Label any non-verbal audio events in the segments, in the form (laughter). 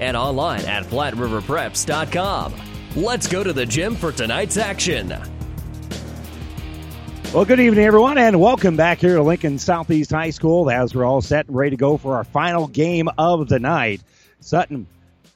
and online at flatriverpreps.com. Let's go to the gym for tonight's action. Well, good evening, everyone, and welcome back here to Lincoln Southeast High School as we're all set and ready to go for our final game of the night. Sutton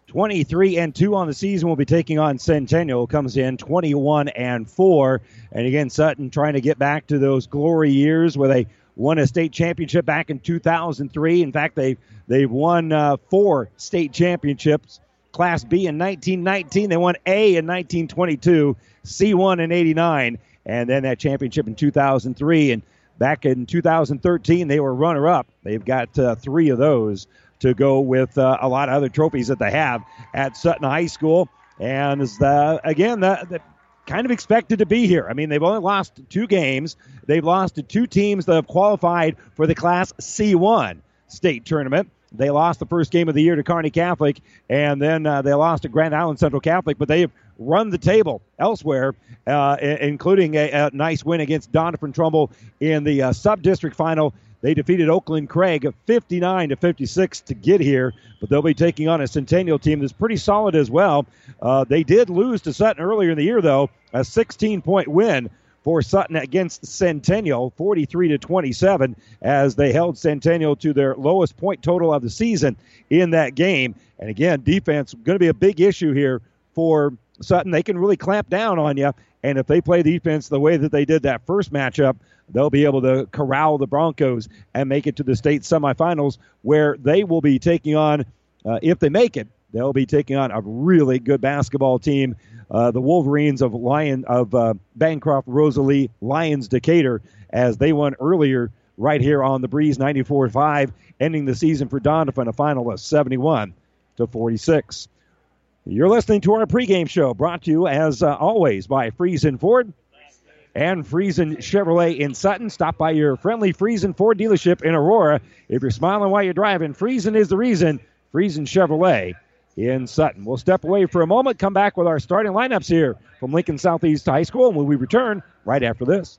23 and 2 on the season will be taking on Centennial comes in 21 and 4 and again Sutton trying to get back to those glory years where they won a state championship back in 2003 in fact they they've won uh, four state championships class B in 1919 they won A in 1922 C1 in 89 and then that championship in 2003 and back in 2013 they were runner up they've got uh, 3 of those to go with uh, a lot of other trophies that they have at Sutton High School. And the, again, the, the kind of expected to be here. I mean, they've only lost two games. They've lost to two teams that have qualified for the Class C1 state tournament. They lost the first game of the year to Kearney Catholic, and then uh, they lost to Grand Island Central Catholic, but they've run the table elsewhere, uh, including a, a, nice win against Doniphan Trumbull in the uh, sub district final they defeated Oakland Craig 59 to 56 to get here, but they'll be taking on a Centennial team that's pretty solid as well. Uh, they did lose to Sutton earlier in the year, though, a 16 point win for Sutton against Centennial, 43 to 27, as they held Centennial to their lowest point total of the season in that game. And again, defense going to be a big issue here for Sutton. They can really clamp down on you, and if they play defense the way that they did that first matchup, they'll be able to corral the Broncos and make it to the state semifinals, where they will be taking on, uh, if they make it, they'll be taking on a really good basketball team, uh, the Wolverines of Lion of uh, Bancroft Rosalie Lyons Decatur, as they won earlier right here on the Breeze 94-5, ending the season for Doniphan a final of 71 to 46. You're listening to our pregame show, brought to you as uh, always by Friesen Ford and Friesen Chevrolet in Sutton. Stop by your friendly Friesen Ford dealership in Aurora. If you're smiling while you're driving, Friesen is the reason. Friesen Chevrolet in Sutton. We'll step away for a moment, come back with our starting lineups here from Lincoln Southeast High School, and when we return right after this.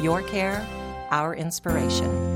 your care, our inspiration.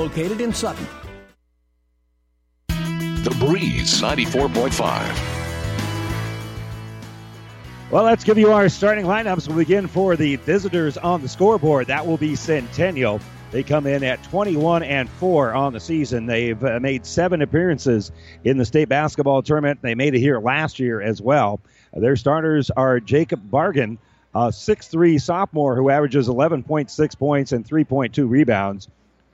located in Sutton. The Breeze 94.5. Well, let's give you our starting lineups. We'll begin for the visitors on the scoreboard. That will be Centennial. They come in at 21 and 4 on the season. They've uh, made seven appearances in the state basketball tournament. They made it here last year as well. Their starters are Jacob Bargan, a 6'3 sophomore who averages 11.6 points and 3.2 rebounds.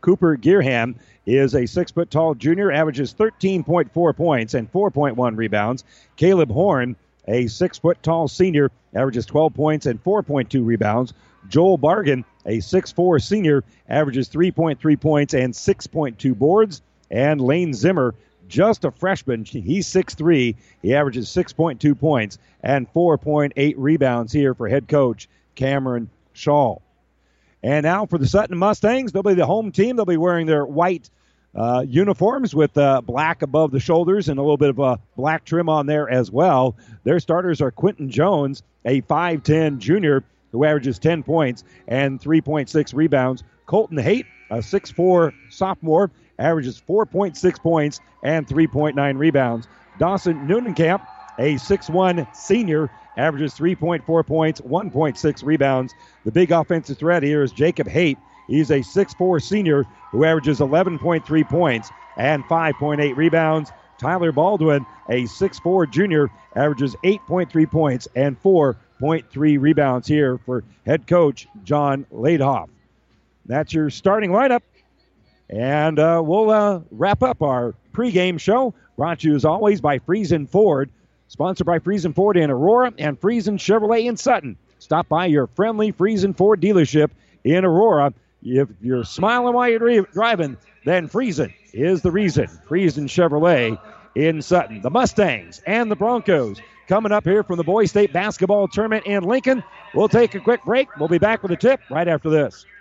Cooper Gearham is a six foot tall junior, averages 13.4 points and 4.1 rebounds. Caleb Horn, a six foot tall senior, averages 12 points and 4.2 rebounds. Joel Bargan, a 6'4 senior, averages 3.3 points and 6.2 boards. And Lane Zimmer, just a freshman, (laughs) he's 6'3. He averages 6.2 points and 4.8 rebounds here for head coach Cameron Shaw. And now for the Sutton Mustangs, they'll be the home team. They'll be wearing their white uh, uniforms with uh, black above the shoulders and a little bit of a black trim on there as well. Their starters are Quinton Jones, a 5'10 junior who averages 10 points and 3.6 rebounds. Colton Haight, a 6'4 sophomore, averages 4.6 points and 3.9 rebounds. Dawson Neunenkamp, a 6'1 senior, averages 3.4 points, 1.6 rebounds. The big offensive threat here is Jacob Haight. He's a 6'4 senior who averages 11.3 points and 5.8 rebounds. Tyler Baldwin, a 6'4 junior, averages 8.3 points and 4.3 rebounds here for head coach John Laidhoff. That's your starting lineup. And uh, we'll uh, wrap up our pregame show, brought to you as always by Friesen Ford, sponsored by Friesen Ford in Aurora and Friesen Chevrolet in Sutton. Stop by your friendly Friesen Ford dealership in Aurora. If you're smiling while you're driving, then Friesen is the reason. Friesen Chevrolet in Sutton. The Mustangs and the Broncos coming up here from the Boys State Basketball Tournament in Lincoln. We'll take a quick break. We'll be back with a tip right after this.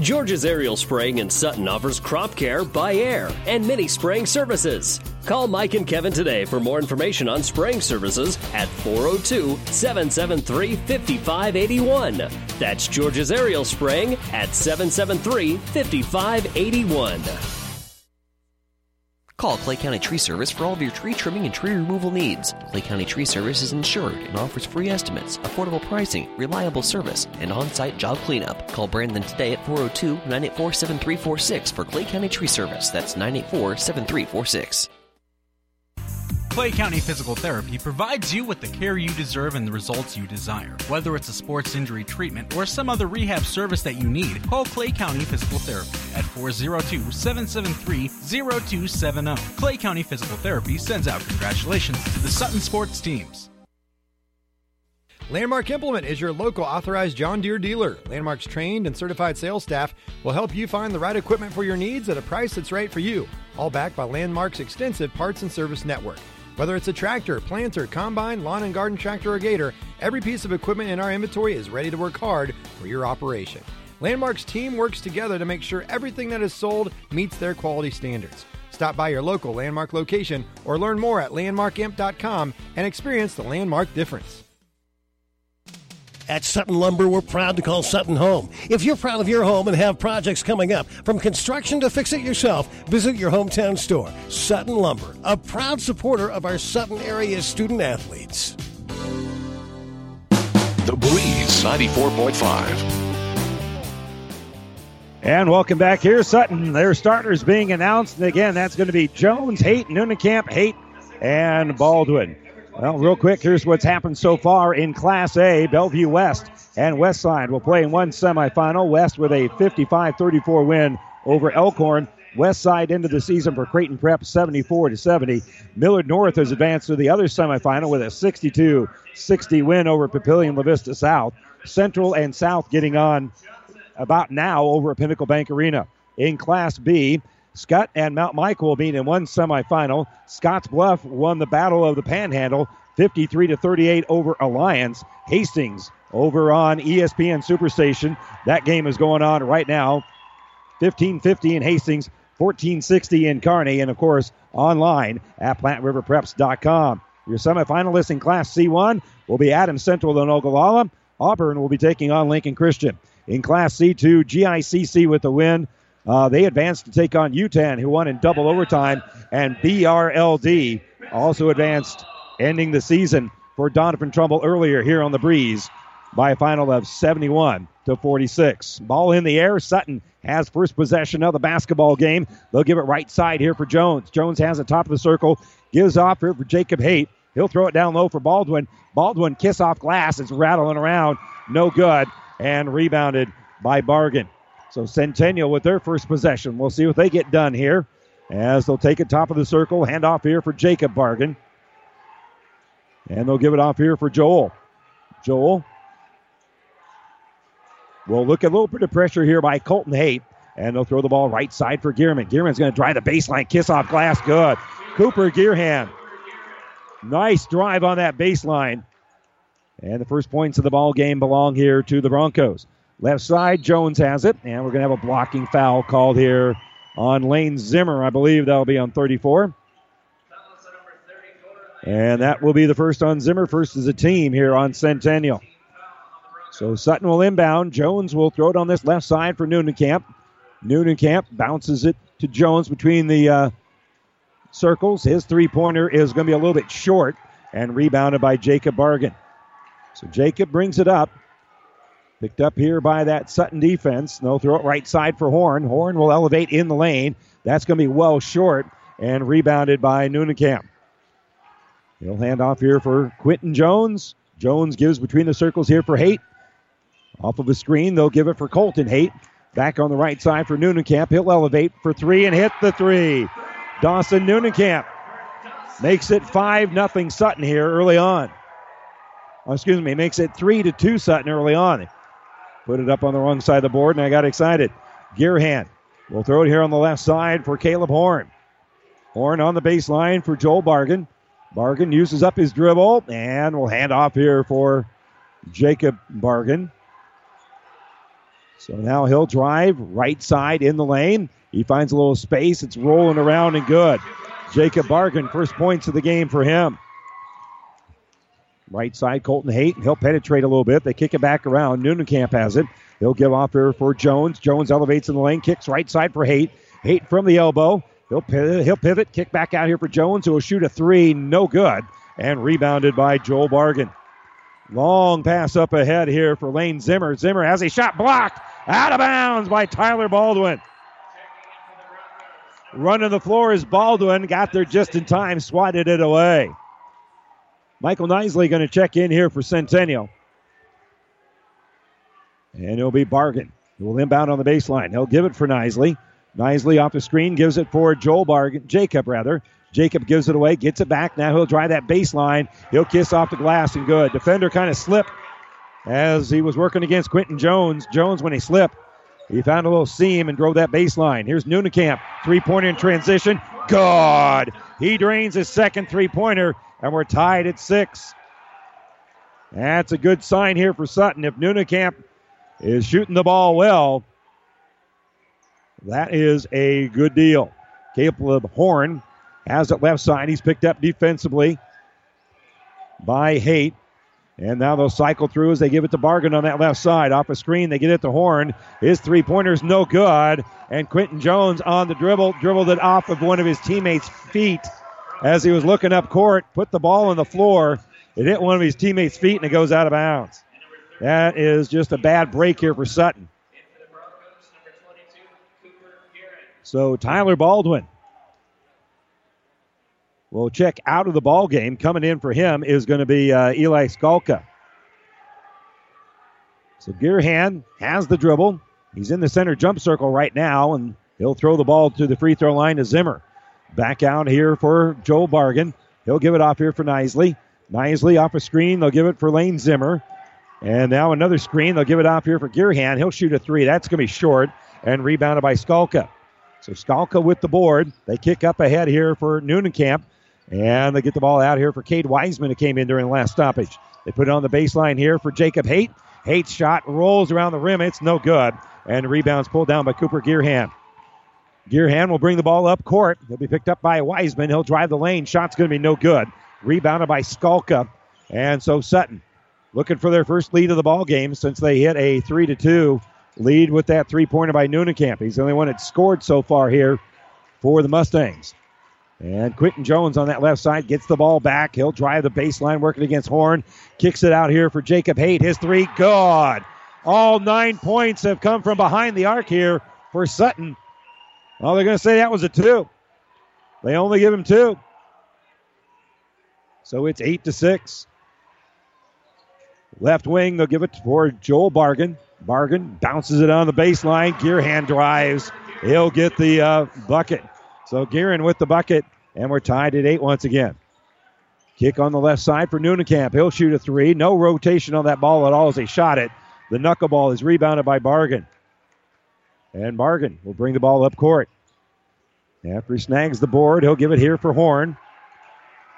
George's Aerial Spraying in Sutton offers crop care by air and many spraying services. Call Mike and Kevin today for more information on spraying services at 402 773 5581. That's George's Aerial Spraying at 773 5581. Call Clay County Tree Service for all of your tree trimming and tree removal needs. Clay County Tree Service is insured and offers free estimates, affordable pricing, reliable service, and on site job cleanup. Call Brandon today at 402 984 7346 for Clay County Tree Service. That's 984 7346. Clay County Physical Therapy provides you with the care you deserve and the results you desire. Whether it's a sports injury treatment or some other rehab service that you need, call Clay County Physical Therapy at 402 773 0270. Clay County Physical Therapy sends out congratulations to the Sutton sports teams. Landmark Implement is your local authorized John Deere dealer. Landmark's trained and certified sales staff will help you find the right equipment for your needs at a price that's right for you. All backed by Landmark's extensive parts and service network. Whether it's a tractor, planter, combine, lawn and garden tractor, or gator, every piece of equipment in our inventory is ready to work hard for your operation. Landmark's team works together to make sure everything that is sold meets their quality standards. Stop by your local Landmark location or learn more at landmarkimp.com and experience the Landmark difference. At Sutton Lumber, we're proud to call Sutton home. If you're proud of your home and have projects coming up, from construction to fix it yourself, visit your hometown store. Sutton Lumber, a proud supporter of our Sutton area student athletes. The Breeze 94.5. And welcome back here, Sutton. Their starters being announced. And again, that's going to be Jones, Haight, Neunenkamp, Haight, and Baldwin. Well, real quick, here's what's happened so far in Class A. Bellevue West and Westside will play in one semifinal. West with a 55 34 win over Elkhorn. Westside into the season for Creighton Prep 74 to 70. Millard North has advanced to the other semifinal with a 62 60 win over Papillion La Vista South. Central and South getting on about now over at Pinnacle Bank Arena. In Class B, Scott and Mount Michael will meet in one semifinal. Scotts Bluff won the Battle of the Panhandle 53 to 38 over Alliance. Hastings over on ESPN Superstation. That game is going on right now. 1550 in Hastings, 1460 in Kearney, and of course online at PlantRiverPreps.com. Your semifinalists in Class C1 will be Adams Central and Ogallala. Auburn will be taking on Lincoln Christian. In Class C2, GICC with the win. Uh, they advanced to take on Yutan, who won in double overtime, and BRLD also advanced, ending the season for Doniphan Trumbull earlier here on the breeze by a final of 71 to 46. Ball in the air. Sutton has first possession of the basketball game. They'll give it right side here for Jones. Jones has the top of the circle, gives off here for Jacob Haight. He'll throw it down low for Baldwin. Baldwin kiss off glass. It's rattling around. No good. And rebounded by Bargan. So Centennial with their first possession. We'll see what they get done here as they'll take it top of the circle. Hand off here for Jacob Bargan. And they'll give it off here for Joel. Joel will look a little bit of pressure here by Colton Haight. And they'll throw the ball right side for Gearman. Gearman's going to drive the baseline, kiss off glass. Good. Cooper Gearhan. Nice drive on that baseline. And the first points of the ball game belong here to the Broncos. Left side, Jones has it. And we're going to have a blocking foul called here on Lane Zimmer. I believe that'll be on 34. And that will be the first on Zimmer. First as a team here on Centennial. So Sutton will inbound. Jones will throw it on this left side for Noonan Camp. Noonan Camp bounces it to Jones between the uh, circles. His three pointer is going to be a little bit short and rebounded by Jacob Bargan. So Jacob brings it up. Picked up here by that Sutton defense. They'll throw it right side for Horn. Horn will elevate in the lane. That's going to be well short and rebounded by Noonan Camp. He'll hand off here for Quinton Jones. Jones gives between the circles here for Haight. Off of a screen, they'll give it for Colton Haight. Back on the right side for Noonenkamp. He'll elevate for three and hit the three. Dawson Noonenkamp makes it 5 nothing Sutton here early on. Oh, excuse me, makes it 3 to 2 Sutton early on. Put it up on the wrong side of the board, and I got excited. Gearhan will throw it here on the left side for Caleb Horn. Horn on the baseline for Joel Bargan. Bargan uses up his dribble and will hand off here for Jacob Bargan. So now he'll drive right side in the lane. He finds a little space. It's rolling around and good. Jacob Bargan, first points of the game for him. Right side, Colton Haight. He'll penetrate a little bit. They kick it back around. Noonenkamp has it. He'll give off here for Jones. Jones elevates in the lane, kicks right side for Haight. Haight from the elbow. He'll pivot, he'll pivot, kick back out here for Jones, who will shoot a three. No good. And rebounded by Joel Bargan. Long pass up ahead here for Lane Zimmer. Zimmer has a shot blocked. Out of bounds by Tyler Baldwin. Running the floor is Baldwin. Got there just in time, swatted it away. Michael Nisley going to check in here for Centennial. And it'll be Bargan. He will inbound on the baseline. He'll give it for Nisley. Nisley off the screen gives it for Joel Bargan, Jacob rather. Jacob gives it away, gets it back. Now he'll drive that baseline. He'll kiss off the glass and good. Defender kind of slipped as he was working against Quinton Jones. Jones, when he slipped, he found a little seam and drove that baseline. Here's Noonenkamp. Three pointer in transition. God. He drains his second three pointer, and we're tied at six. That's a good sign here for Sutton. If Noonenkamp is shooting the ball well, that is a good deal. Caleb Horn has it left side. He's picked up defensively by Haight. And now they'll cycle through as they give it to Bargan on that left side. Off a screen, they get it to Horn. His three pointer's no good. And Quinton Jones on the dribble, dribbled it off of one of his teammates' feet as he was looking up court, put the ball on the floor. It hit one of his teammates' feet and it goes out of bounds. That is just a bad break here for Sutton. So Tyler Baldwin will check out of the ball game. Coming in for him is going to be uh, Eli Skalka. So Gearhan has the dribble. He's in the center jump circle right now, and he'll throw the ball to the free throw line to Zimmer. Back out here for Joel Bargan. He'll give it off here for Nisley. Nisley off a screen. They'll give it for Lane Zimmer. And now another screen. They'll give it off here for Gearhan. He'll shoot a three. That's going to be short and rebounded by Skalka. So Skalka with the board. They kick up ahead here for Noonenkamp. And they get the ball out here for Cade Wiseman, who came in during the last stoppage. They put it on the baseline here for Jacob Haight. Haight's shot rolls around the rim. It's no good. And rebounds pulled down by Cooper Gearhan. Gearhan will bring the ball up court. He'll be picked up by Wiseman. He'll drive the lane. Shot's going to be no good. Rebounded by Skalka. And so Sutton looking for their first lead of the ball game since they hit a 3 to 2 lead with that three pointer by Camp. He's the only one that's scored so far here for the Mustangs. And Quinton Jones on that left side gets the ball back. He'll drive the baseline, working against Horn. Kicks it out here for Jacob Haight. His three, good. All nine points have come from behind the arc here for Sutton. Well, they're going to say that was a two. They only give him two. So it's eight to six. Left wing, they'll give it for Joel Bargan. Bargan bounces it on the baseline. Gearhan drives. He'll get the uh, bucket. So Gearin with the bucket, and we're tied at eight once again. Kick on the left side for Camp. He'll shoot a three. No rotation on that ball at all as he shot it. The knuckleball is rebounded by Bargan. And Bargan will bring the ball up court. After he snags the board, he'll give it here for Horn.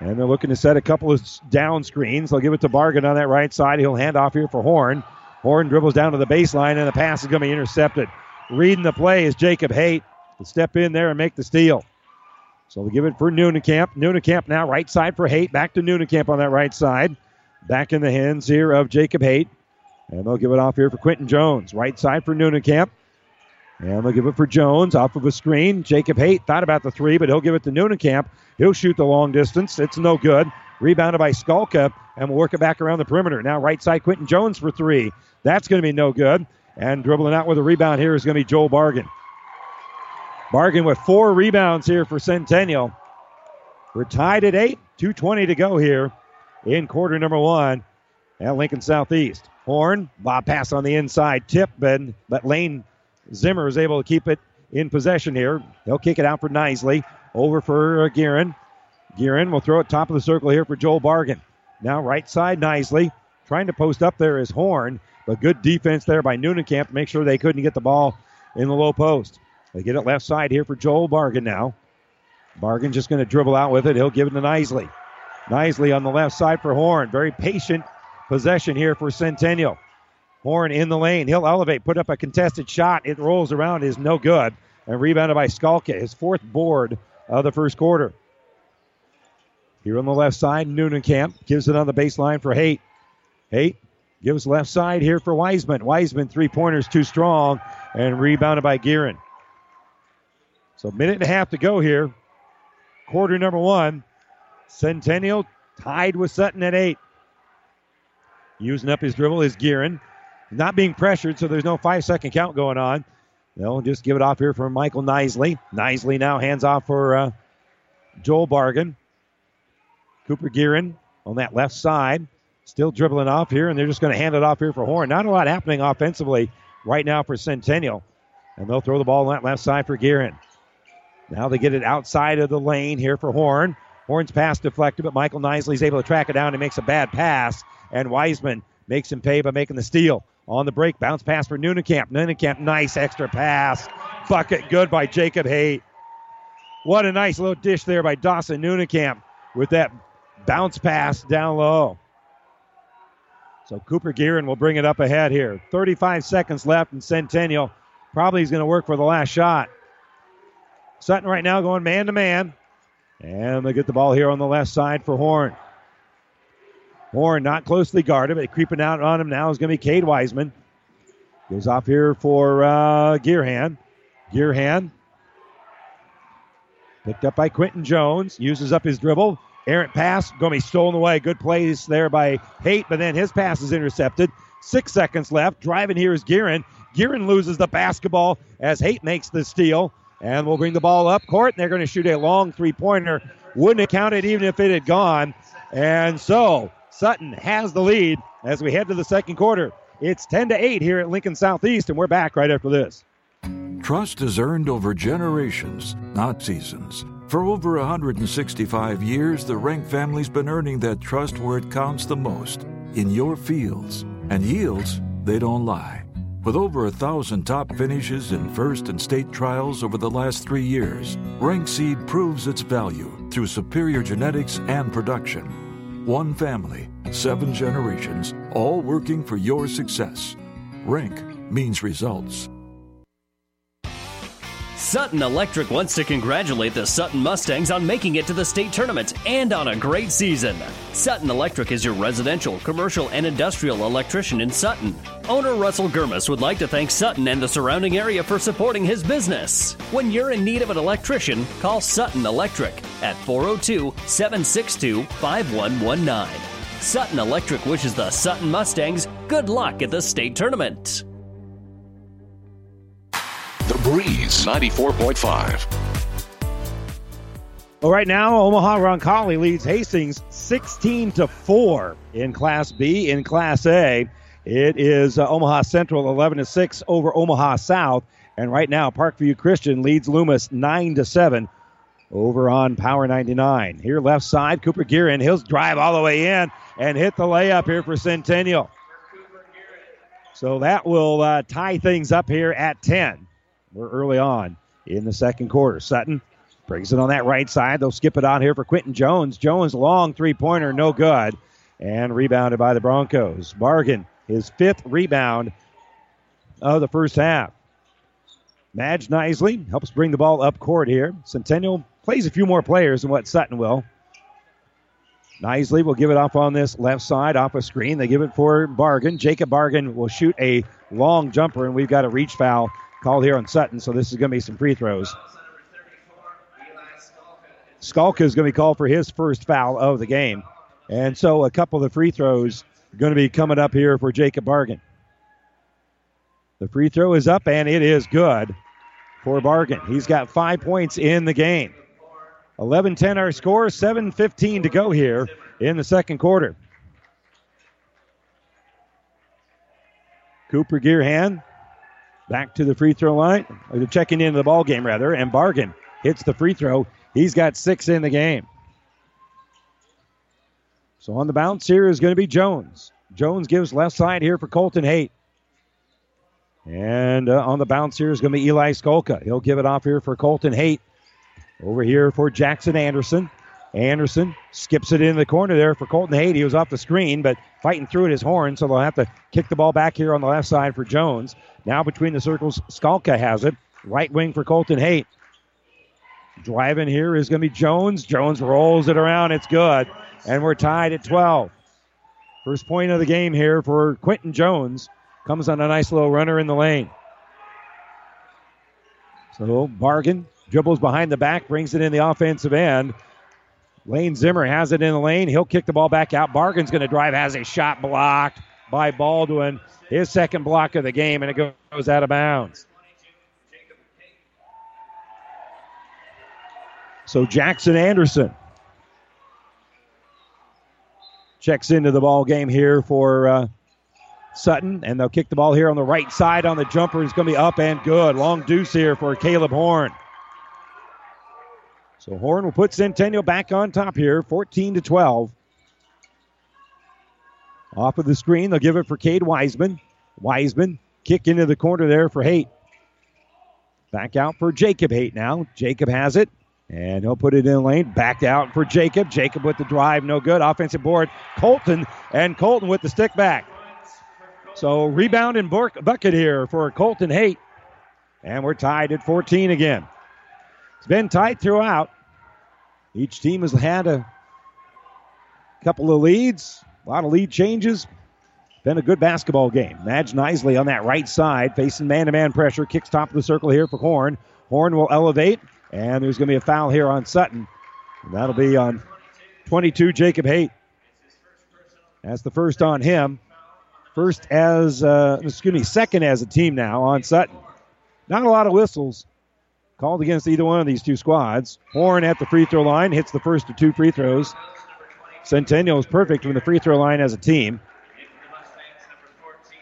And they're looking to set a couple of down screens. They'll give it to Bargan on that right side. He'll hand off here for Horn. Horn dribbles down to the baseline, and the pass is going to be intercepted. Reading the play is Jacob Haight to step in there and make the steal. So we give it for Newnenkamp. Newnenkamp now right side for Haight. Back to Newnenkamp on that right side. Back in the hands here of Jacob Haight. And they'll give it off here for Quinton Jones. Right side for Newnenkamp. And they'll give it for Jones off of a screen. Jacob Haight thought about the three, but he'll give it to Newnenkamp. He'll shoot the long distance. It's no good. Rebounded by Skalka, and we'll work it back around the perimeter. Now right side, Quinton Jones for three. That's going to be no good. And dribbling out with a rebound here is going to be Joel Bargan. Bargan with four rebounds here for Centennial. We're tied at eight. 2.20 to go here in quarter number one at Lincoln Southeast. Horn, Bob pass on the inside, tip, but, but Lane Zimmer is able to keep it in possession here. They'll kick it out for Nisley. Over for Guerin. Guerin will throw it top of the circle here for Joel Bargan. Now right side Nisley. Trying to post up there is Horn, but good defense there by Newnenkamp to make sure they couldn't get the ball in the low post. They get it left side here for Joel Bargan now. Bargan just going to dribble out with it. He'll give it to Nisley. Nisley on the left side for Horn. Very patient possession here for Centennial. Horn in the lane. He'll elevate, put up a contested shot. It rolls around, is no good. And rebounded by Skalka, his fourth board of the first quarter. Here on the left side, Newnenkamp gives it on the baseline for Haight. Haight gives left side here for Wiseman. Wiseman, three pointers too strong, and rebounded by Gearin. So, minute and a half to go here. Quarter number one. Centennial tied with Sutton at eight. Using up his dribble is Gearin. Not being pressured, so there's no five second count going on. They'll just give it off here for Michael Nisley. Nisley now hands off for uh, Joel Bargan. Cooper Gearin on that left side. Still dribbling off here, and they're just going to hand it off here for Horn. Not a lot happening offensively right now for Centennial. And they'll throw the ball on that left side for Gearin. Now they get it outside of the lane here for Horn. Horn's pass deflected, but Michael Nisley's able to track it down and makes a bad pass. And Wiseman makes him pay by making the steal. On the break, bounce pass for Newnenkamp. Newnenkamp, nice extra pass. Bucket good by Jacob Haight. What a nice little dish there by Dawson Newnenkamp with that bounce pass down low. So Cooper Gearin will bring it up ahead here. 35 seconds left, and Centennial probably is going to work for the last shot. Sutton right now going man to man. And they get the ball here on the left side for Horn. Horn not closely guarded, but creeping out on him now is going to be Cade Wiseman. Goes off here for uh, Gearhan. Gearhan picked up by Quinton Jones. Uses up his dribble. Errant pass going to be stolen away. Good plays there by Haight, but then his pass is intercepted. Six seconds left. Driving here is Gearin. Gearin loses the basketball as Haight makes the steal. And we'll bring the ball up court. And they're going to shoot a long three pointer. Wouldn't have counted even if it had gone. And so Sutton has the lead as we head to the second quarter. It's 10 to 8 here at Lincoln Southeast, and we're back right after this. Trust is earned over generations, not seasons. For over 165 years, the Rank family's been earning that trust where it counts the most in your fields. And yields, they don't lie. With over a thousand top finishes in first and state trials over the last three years, Rank Seed proves its value through superior genetics and production. One family, seven generations, all working for your success. Rank means results. Sutton Electric wants to congratulate the Sutton Mustangs on making it to the state tournament and on a great season. Sutton Electric is your residential, commercial, and industrial electrician in Sutton. Owner Russell Gurmis would like to thank Sutton and the surrounding area for supporting his business. When you're in need of an electrician, call Sutton Electric at 402 762 5119. Sutton Electric wishes the Sutton Mustangs good luck at the state tournament. The Breeze 94.5. Well, right now, Omaha Roncalli leads Hastings 16 to 4 in Class B. In Class A, it is uh, Omaha Central 11 to 6 over Omaha South. And right now, Parkview Christian leads Loomis 9 to 7 over on Power 99. Here, left side, Cooper Gearin. He'll drive all the way in and hit the layup here for Centennial. So that will uh, tie things up here at 10. We're early on in the second quarter. Sutton brings it on that right side. They'll skip it out here for Quinton Jones. Jones, long three pointer, no good. And rebounded by the Broncos. Bargan, his fifth rebound of the first half. Madge Nisley helps bring the ball up court here. Centennial plays a few more players than what Sutton will. Nisley will give it off on this left side, off a screen. They give it for Bargan. Jacob Bargan will shoot a long jumper, and we've got a reach foul called here on Sutton, so this is going to be some free throws. Skalka is going to be called for his first foul of the game. And so a couple of the free throws are going to be coming up here for Jacob Bargan. The free throw is up, and it is good for Bargan. He's got five points in the game. 11 10 our score, 7 15 to go here in the second quarter. Cooper Gearhan back to the free throw line, or checking into the ball game rather, and Bargan hits the free throw. He's got six in the game. So on the bounce here is going to be Jones. Jones gives left side here for Colton Haight. And uh, on the bounce here is going to be Eli Skalka. He'll give it off here for Colton Haight. Over here for Jackson Anderson. Anderson skips it in the corner there for Colton Haight. He was off the screen, but fighting through at his horn, so they'll have to kick the ball back here on the left side for Jones. Now between the circles, Skalka has it. Right wing for Colton Haight. Driving here is going to be Jones. Jones rolls it around. It's good. And we're tied at 12. First point of the game here for Quentin Jones. Comes on a nice little runner in the lane. So Bargan dribbles behind the back, brings it in the offensive end. Lane Zimmer has it in the lane. He'll kick the ball back out. Bargan's going to drive, has a shot blocked by Baldwin. His second block of the game, and it goes out of bounds. So Jackson Anderson checks into the ball game here for uh, Sutton, and they'll kick the ball here on the right side on the jumper. It's going to be up and good. Long deuce here for Caleb Horn. So Horn will put Centennial back on top here, 14 to 12. Off of the screen, they'll give it for Cade Wiseman. Wiseman kick into the corner there for Haight. Back out for Jacob Haight now. Jacob has it. And he'll put it in lane. Back out for Jacob. Jacob with the drive, no good. Offensive board. Colton and Colton with the stick back. So rebound and bucket here for Colton Haight. And we're tied at 14 again. It's been tight throughout. Each team has had a couple of leads, a lot of lead changes. Been a good basketball game. Madge Nisley on that right side, facing man to man pressure, kicks top of the circle here for Horn. Horn will elevate, and there's going to be a foul here on Sutton. And that'll be on 22, Jacob Haight. That's the first on him. First as, uh, excuse me, second as a team now on Sutton. Not a lot of whistles called against either one of these two squads. Horn at the free throw line hits the first of two free throws. Centennial is perfect from the free throw line as a team.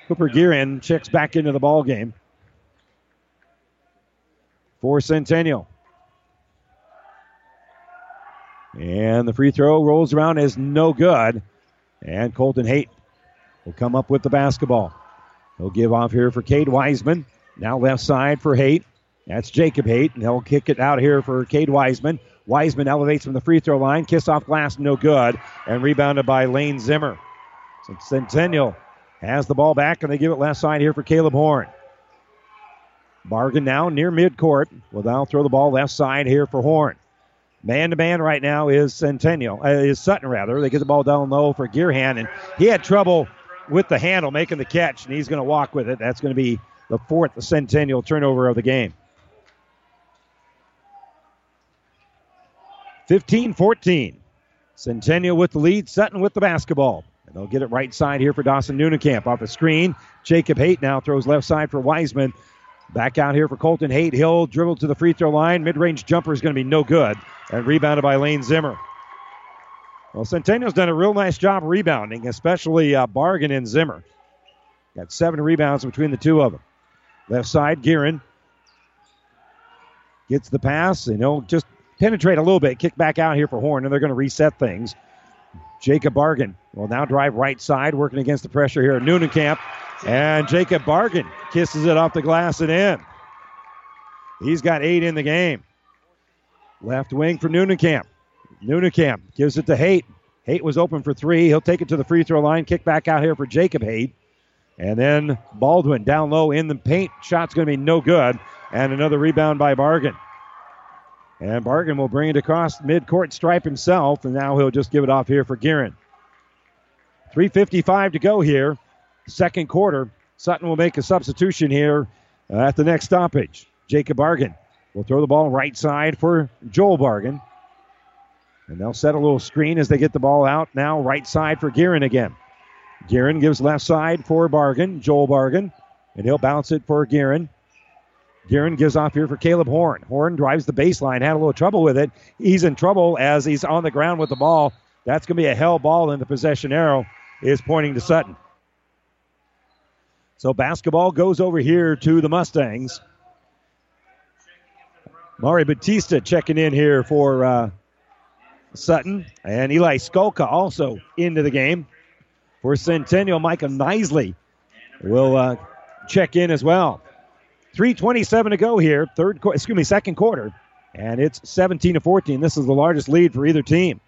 Cooper Gearin checks back into the ball game for Centennial. And the free throw rolls around is no good. And Colton Haight will come up with the basketball. He'll give off here for Cade Wiseman. Now left side for Haight. That's Jacob Haight, and he'll kick it out here for Cade Wiseman. Wiseman elevates from the free throw line. Kiss off glass, no good. And rebounded by Lane Zimmer. So Centennial has the ball back, and they give it left side here for Caleb Horn. Bargan now near midcourt. Will now throw the ball left side here for Horn. Man to man right now is Centennial, uh, is Sutton rather. They get the ball down low for Gearhan, and he had trouble with the handle making the catch, and he's going to walk with it. That's going to be the fourth Centennial turnover of the game. 15 14. Centennial with the lead, Sutton with the basketball. And they'll get it right side here for Dawson Newnenkamp off the screen. Jacob Haight now throws left side for Wiseman. Back out here for Colton Haight. He'll dribble to the free throw line. Mid range jumper is going to be no good. And rebounded by Lane Zimmer. Well, Centennial's done a real nice job rebounding, especially uh, Bargan and Zimmer. Got seven rebounds between the two of them. Left side, Gearin gets the pass, and he'll just penetrate a little bit, kick back out here for Horn, and they're going to reset things. Jacob Bargan will now drive right side, working against the pressure here at Newnenkamp. And Jacob Bargan kisses it off the glass and in. He's got eight in the game. Left wing for Newnenkamp. Newnenkamp gives it to Haight. Haight was open for three. He'll take it to the free throw line. Kick back out here for Jacob Haight. And then Baldwin down low in the paint. Shot's going to be no good. And another rebound by Bargan. And Bargan will bring it across midcourt stripe himself. And now he'll just give it off here for Gearin. 3.55 to go here. Second quarter. Sutton will make a substitution here uh, at the next stoppage. Jacob Bargan will throw the ball right side for Joel Bargan. And they'll set a little screen as they get the ball out. Now right side for Gearin again. Gearin gives left side for Bargan, Joel Bargan, and he'll bounce it for Gearin. Gearin gives off here for Caleb Horn. Horn drives the baseline, had a little trouble with it. He's in trouble as he's on the ground with the ball. That's going to be a held ball, and the possession arrow is pointing to Sutton. So basketball goes over here to the Mustangs. Mari Batista checking in here for uh, Sutton. And Eli Skalka also into the game for Centennial. Micah Nisley will uh, check in as well. 327 to go here, third excuse me, second quarter, and it's 17 to 14. This is the largest lead for either team.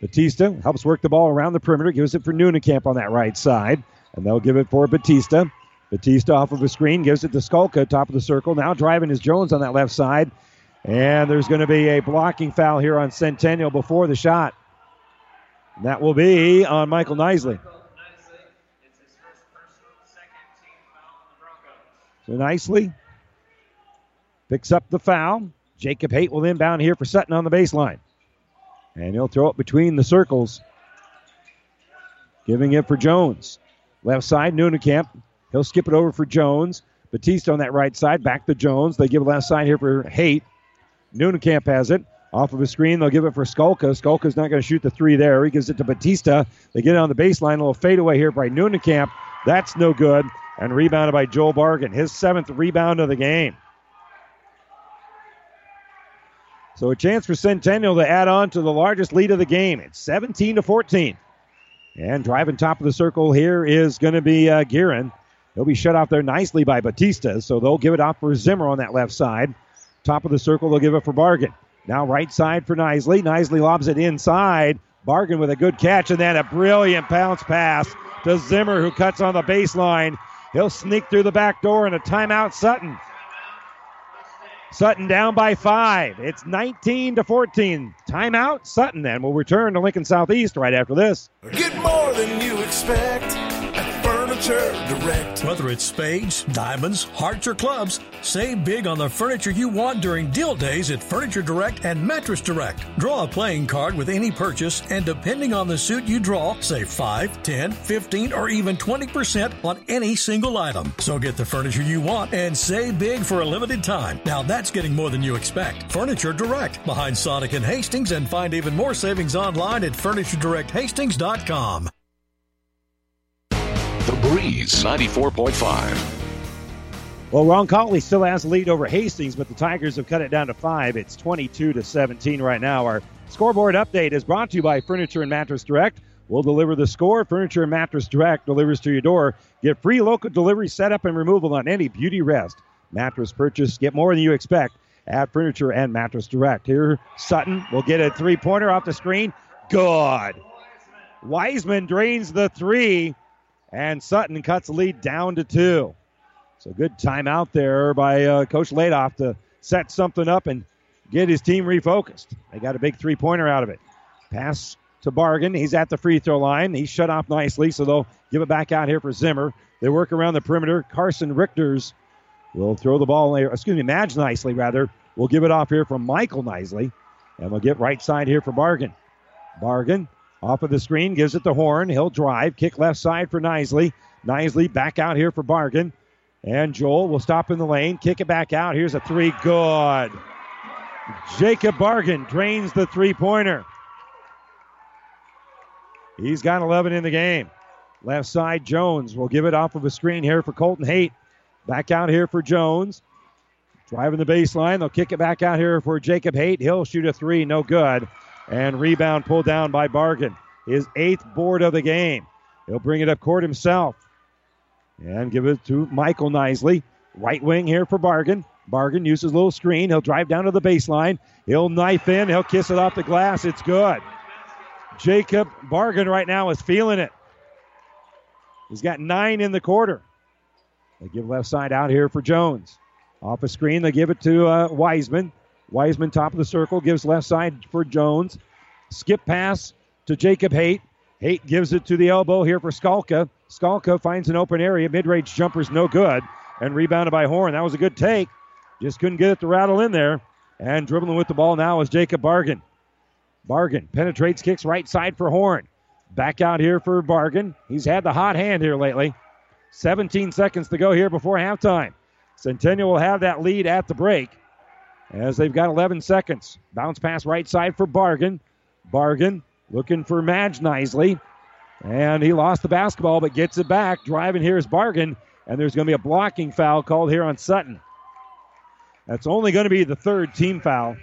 Batista helps work the ball around the perimeter, gives it for Newnenkamp on that right side, and they'll give it for Batista. Batista off of a screen gives it to Skalka, top of the circle. Now driving is Jones on that left side, and there's going to be a blocking foul here on Centennial before the shot. And that will be on Michael Nisley. So Nisley picks up the foul. Jacob Haight will inbound here for Sutton on the baseline. And he'll throw it between the circles. Giving it for Jones. Left side, Newnenkamp. He'll skip it over for Jones. Batista on that right side. Back to Jones. They give it left side here for Haight. Newnenkamp has it. Off of a screen, they'll give it for Skalka. Skalka's not going to shoot the three there. He gives it to Batista. They get it on the baseline. A little fadeaway here by Newnenkamp. That's no good. And rebounded by Joel Bargan. His seventh rebound of the game. So a chance for Centennial to add on to the largest lead of the game. It's 17 to 14. And driving top of the circle here is going to be uh, Gearin. He'll be shut off there nicely by Batista, so they'll give it off for Zimmer on that left side. Top of the circle, they'll give it for Bargan. Now right side for Nisley. Nisley lobs it inside. Bargan with a good catch, and then a brilliant bounce pass to Zimmer, who cuts on the baseline. He'll sneak through the back door and a timeout, Sutton. Sutton down by five. It's 19 to 14. Timeout, Sutton then will return to Lincoln Southeast right after this. Get more than you expect Furniture Direct. Whether it's spades, diamonds, hearts, or clubs, save big on the furniture you want during deal days at Furniture Direct and Mattress Direct. Draw a playing card with any purchase, and depending on the suit you draw, save 5, 10, 15, or even 20% on any single item. So get the furniture you want and save big for a limited time. Now that's getting more than you expect. Furniture Direct, behind Sonic and Hastings, and find even more savings online at FurnitureDirectHastings.com. Breeze 94.5. Well, Ron Roncalli still has the lead over Hastings, but the Tigers have cut it down to five. It's 22 to 17 right now. Our scoreboard update is brought to you by Furniture and Mattress Direct. We'll deliver the score. Furniture and Mattress Direct delivers to your door. Get free local delivery setup and removal on any Beautyrest mattress purchase. Get more than you expect at Furniture and Mattress Direct. Here, Sutton will get a three pointer off the screen. Good. Wiseman drains the three, and Sutton cuts the lead down to two. So good timeout there by uh, Coach Ladoff to set something up and get his team refocused. They got a big three pointer out of it. Pass to Bargan. He's at the free throw line. He's shut off nicely, so they'll give it back out here for Zimmer. They work around the perimeter. Carson Richters will throw the ball, excuse me, Madge Nisley, rather, We'll give it off here from Michael Nisley. And we'll get right side here for Bargan. Bargan off of the screen, gives it to Horn. He'll drive, kick left side for Nisley. Nisley back out here for Bargan. And Joel will stop in the lane, kick it back out. Here's a three. Good. Jacob Bargan drains the three pointer. He's got 11 in the game. Left side, Jones will give it off of a screen here for Colton Haight. Back out here for Jones. Driving the baseline. They'll kick it back out here for Jacob Haight. He'll shoot a three. No good. And rebound pulled down by Bargan. His eighth board of the game. He'll bring it up court himself. And give it to Michael Nisley. Right wing here for Bargan. Bargan uses a little screen. He'll drive down to the baseline. He'll knife in. He'll kiss it off the glass. It's good. Jacob Bargan right now is feeling it. He's got nine in the quarter. They give left side out here for Jones. Off a screen, they give it to uh, Wiseman. Wiseman, top of the circle, gives left side for Jones. Skip pass to Jacob Haight. Haight gives it to the elbow here for Skalka. Skalka finds an open area. Mid range jumper's no good. And rebounded by Horn. That was a good take. Just couldn't get it to rattle in there. And dribbling with the ball now is Jacob Bargan. Bargan penetrates, kicks right side for Horn. Back out here for Bargan. He's had the hot hand here lately. 17 seconds to go here before halftime. Centennial will have that lead at the break as they've got 11 seconds. Bounce pass right side for Bargan. Bargan looking for Madge Nisley. And he lost the basketball but gets it back. Driving here is Bargan. And there's going to be a blocking foul called here on Sutton. That's only going to be the third team foul.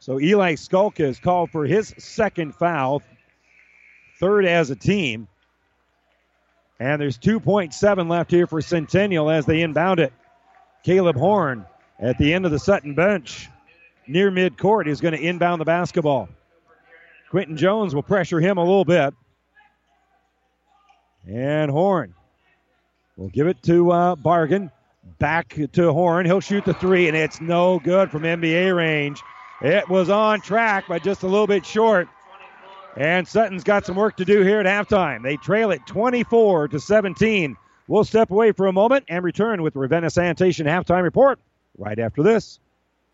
So Eli Skalka is called for his second foul, third as a team. And there's 2.7 left here for Centennial as they inbound it. Caleb Horn at the end of the Sutton bench near midcourt is going to inbound the basketball. Quentin Jones will pressure him a little bit. And Horn will give it to uh, Bargan. Back to Horn. He'll shoot the three, and it's no good from NBA range. It was on track, but just a little bit short. And Sutton's got some work to do here at halftime. They trail it 24 to 17. We'll step away for a moment and return with Ravenna Sanitation halftime report right after this.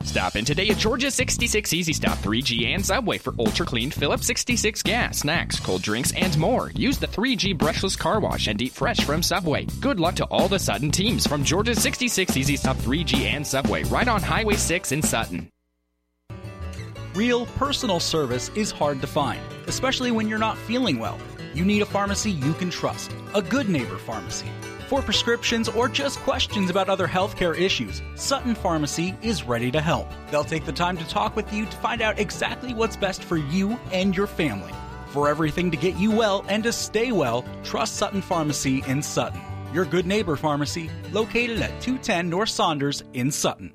Stop in today at Georgia 66 Easy Stop 3G and Subway for ultra clean Phillips 66 gas, snacks, cold drinks, and more. Use the 3G brushless car wash and eat fresh from Subway. Good luck to all the Sutton teams from Georgia 66 Easy Stop 3G and Subway right on Highway 6 in Sutton. Real personal service is hard to find, especially when you're not feeling well. You need a pharmacy you can trust, a good neighbor pharmacy. For prescriptions or just questions about other healthcare issues, Sutton Pharmacy is ready to help. They'll take the time to talk with you to find out exactly what's best for you and your family. For everything to get you well and to stay well, trust Sutton Pharmacy in Sutton. Your good neighbor pharmacy, located at 210 North Saunders in Sutton.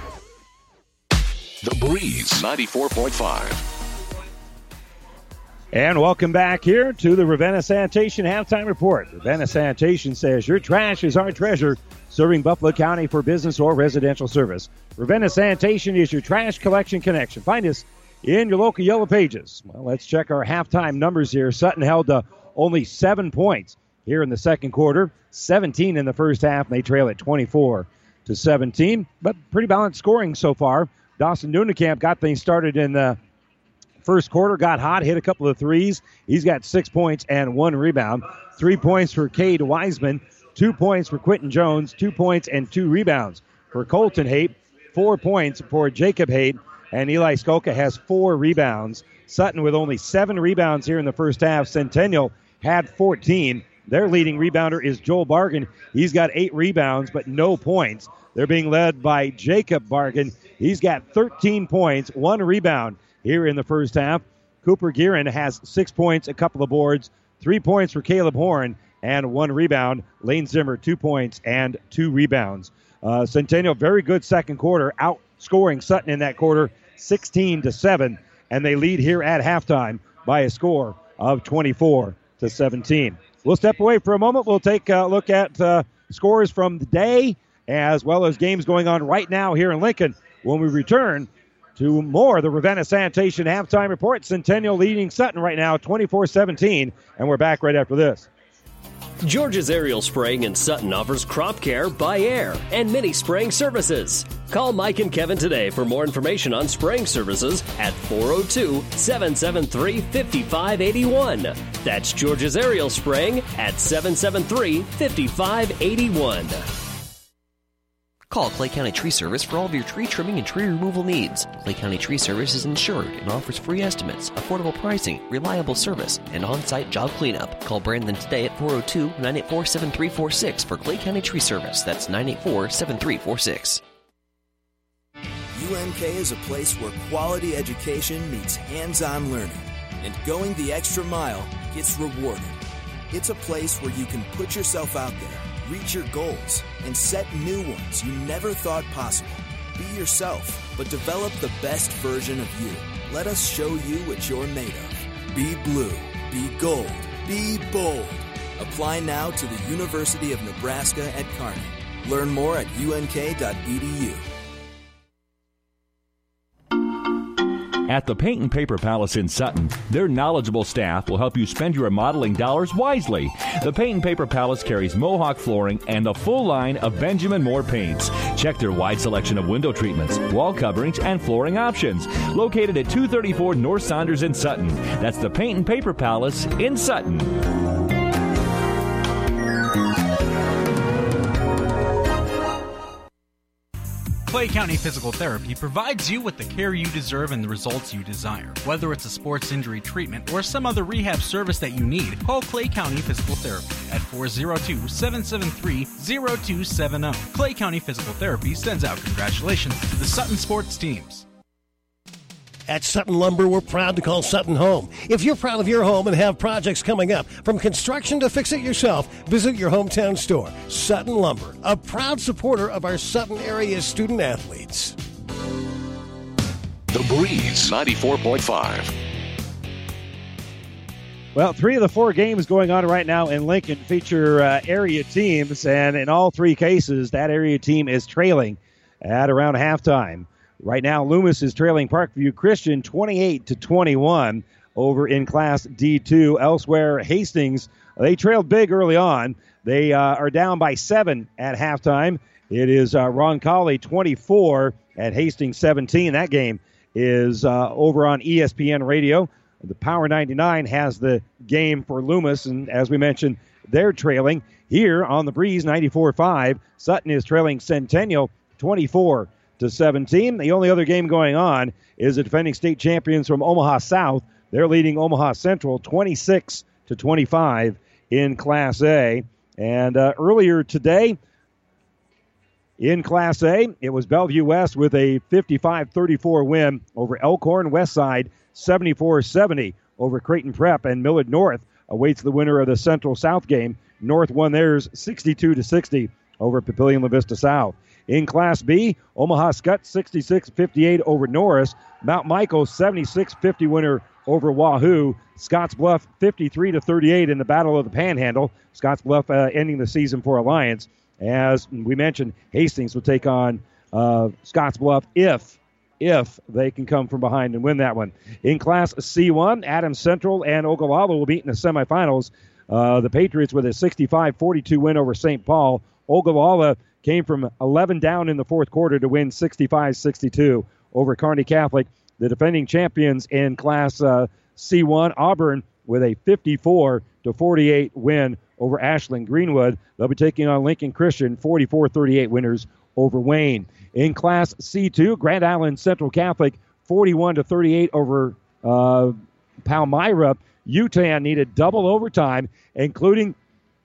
The Breeze 94.5. And welcome back here to the Ravenna Sanitation halftime report. Ravenna Sanitation says your trash is our treasure, serving Buffalo County for business or residential service. Ravenna Sanitation is your trash collection connection. Find us in your local Yellow Pages. Well, let's check our halftime numbers here. Sutton held uh, only seven points here in the second quarter. 17 in the first half, and they trail at 24 to 17. But pretty balanced scoring so far. Dawson Dunenkamp got things started in the first quarter, got hot, hit a couple of threes. He's got six points and one rebound. Three points for Cade Wiseman, two points for Quentin Jones, two points and two rebounds for Colton Haight, four points for Jacob Haight, and Eli Skalka has four rebounds. Sutton with only seven rebounds here in the first half. Centennial had 14. Their leading rebounder is Joel Bargan. He's got eight rebounds, but no points. They're being led by Jacob Bargan. He's got 13 points, one rebound here in the first half. Cooper Gearin has six points, a couple of boards, three points for Caleb Horn, and one rebound. Lane Zimmer, two points and two rebounds. Uh, Centennial, very good second quarter, outscoring Sutton in that quarter, 16 to 7, and they lead here at halftime by a score of 24 to 17. We'll step away for a moment. We'll take a look at uh, scores from the day as well as games going on right now here in Lincoln when we return to more the Ravenna Sanitation halftime report. Centennial leading Sutton right now 24 17, and we're back right after this. George's Aerial Spraying in Sutton offers crop care by air and mini spraying services. Call Mike and Kevin today for more information on spraying services at 402 773 5581. That's George's Aerial Spraying at 773 5581. Call Clay County Tree Service for all of your tree trimming and tree removal needs. Clay County Tree Service is insured and offers free estimates, affordable pricing, reliable service, and on site job cleanup. Call Brandon today at 402 984 7346 for Clay County Tree Service. That's 984 7346. UNK is a place where quality education meets hands on learning, and going the extra mile gets rewarded. It's a place where you can put yourself out there reach your goals, and set new ones you never thought possible. Be yourself, but develop the best version of you. Let us show you what you're made of. Be blue, be gold, be bold. Apply now to the University of Nebraska at Kearney. Learn more at unk.edu. At the Paint and Paper Palace in Sutton, their knowledgeable staff will help you spend your remodeling dollars wisely. The Paint and Paper Palace carries Mohawk flooring and the full line of Benjamin Moore paints. Check their wide selection of window treatments, wall coverings, and flooring options. Located at 234 North Saunders in Sutton. That's the Paint and Paper Palace in Sutton. Clay County Physical Therapy provides you with the care you deserve and the results you desire. Whether it's a sports injury treatment or some other rehab service that you need, call Clay County Physical Therapy at 402 773 0270. Clay County Physical Therapy sends out congratulations to the Sutton sports teams. At Sutton Lumber, we're proud to call Sutton home. If you're proud of your home and have projects coming up, from construction to fix it yourself, visit your hometown store. Sutton Lumber, a proud supporter of our Sutton area student athletes. The Breeze 94.5. Well, three of the four games going on right now in Lincoln feature uh, area teams, and in all three cases, that area team is trailing at around halftime. Right now, Loomis is trailing Parkview Christian 28 to 21 over in Class D2. Elsewhere, Hastings they trailed big early on. They uh, are down by seven at halftime. It is uh, Roncalli 24 at Hastings 17. That game is uh, over on ESPN Radio. The Power 99 has the game for Loomis, and as we mentioned, they're trailing here on the Breeze 94-5. Sutton is trailing Centennial 24 to 17. The only other game going on is the defending state champions from Omaha South. They're leading Omaha Central 26 to 25 in Class A. And uh, earlier today in Class A, it was Bellevue West with a 55-34 win over Elkhorn Westside 74-70 over Creighton Prep and Millard North awaits the winner of the Central South game. North won theirs 62 to 60 over Papillion La Vista South. In Class B, Omaha Skutt 66 58 over Norris. Mount Michael 76 50 winner over Wahoo. Scotts Bluff 53 to 38 in the Battle of the Panhandle. Scotts Bluff uh, ending the season for Alliance. As we mentioned, Hastings will take on uh, Scotts Bluff if if they can come from behind and win that one. In Class C1, Adams Central and Ogallala will meet in the semifinals. uh, the Patriots with a 65 42 win over St. Paul. Ogallala came from 11 down in the fourth quarter to win 65 62 over Kearney Catholic. The defending champions in Class uh, C1, Auburn, with a 54 to 48 win over Ashland Greenwood. They'll be taking on Lincoln Christian, 44 38 winners over Wayne. In Class C2, Grand Island Central Catholic, 41 to 38 over uh, Palmyra. Yutan needed double overtime, including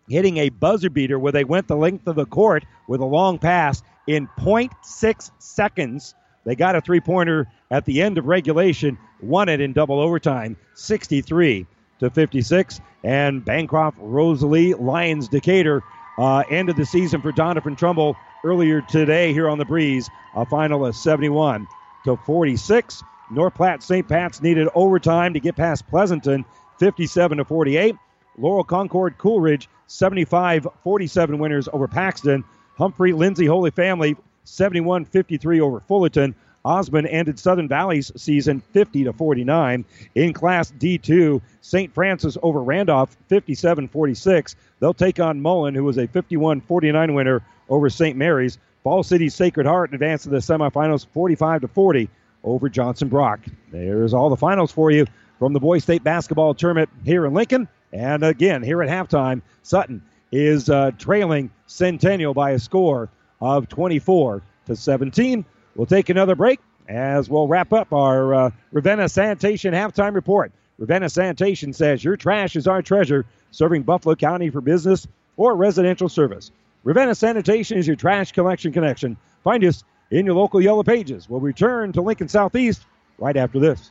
hitting a buzzer beater where they went the length of the court with a long pass in 0.6 seconds. They got a three pointer at the end of regulation, won it in double overtime, 63 to 56. And Bancroft Rosalie Lions Decatur uh, ended the season for Doniphan Trumbull earlier today here on the breeze, a final of 71 to 46. North Platte St. Pat's needed overtime to get past Pleasanton, 57 to 48. Laurel Concord Coleridge 75 47 winners over Paxton. Humphrey Lindsay Holy Family 71 53 over Fullerton. Osmond ended Southern Valley's season 50 to 49. In Class D2, St. Francis over Randolph 57 46. They'll take on Mullen, who was a 51 49 winner over St. Mary's. Falls City Sacred Heart advanced to the semifinals 45 to 40 over Johnson Brock. There's all the finals for you from the Boys State basketball tournament here in Lincoln. And again, here at halftime, Sutton is uh, trailing Centennial by a score of 24 to 17. We'll take another break as we'll wrap up our uh, Ravenna Sanitation halftime report. Ravenna Sanitation says your trash is our treasure, serving Buffalo County for business or residential service. Ravenna Sanitation is your trash collection connection. Find us in your local Yellow Pages. We'll return to Lincoln Southeast right after this.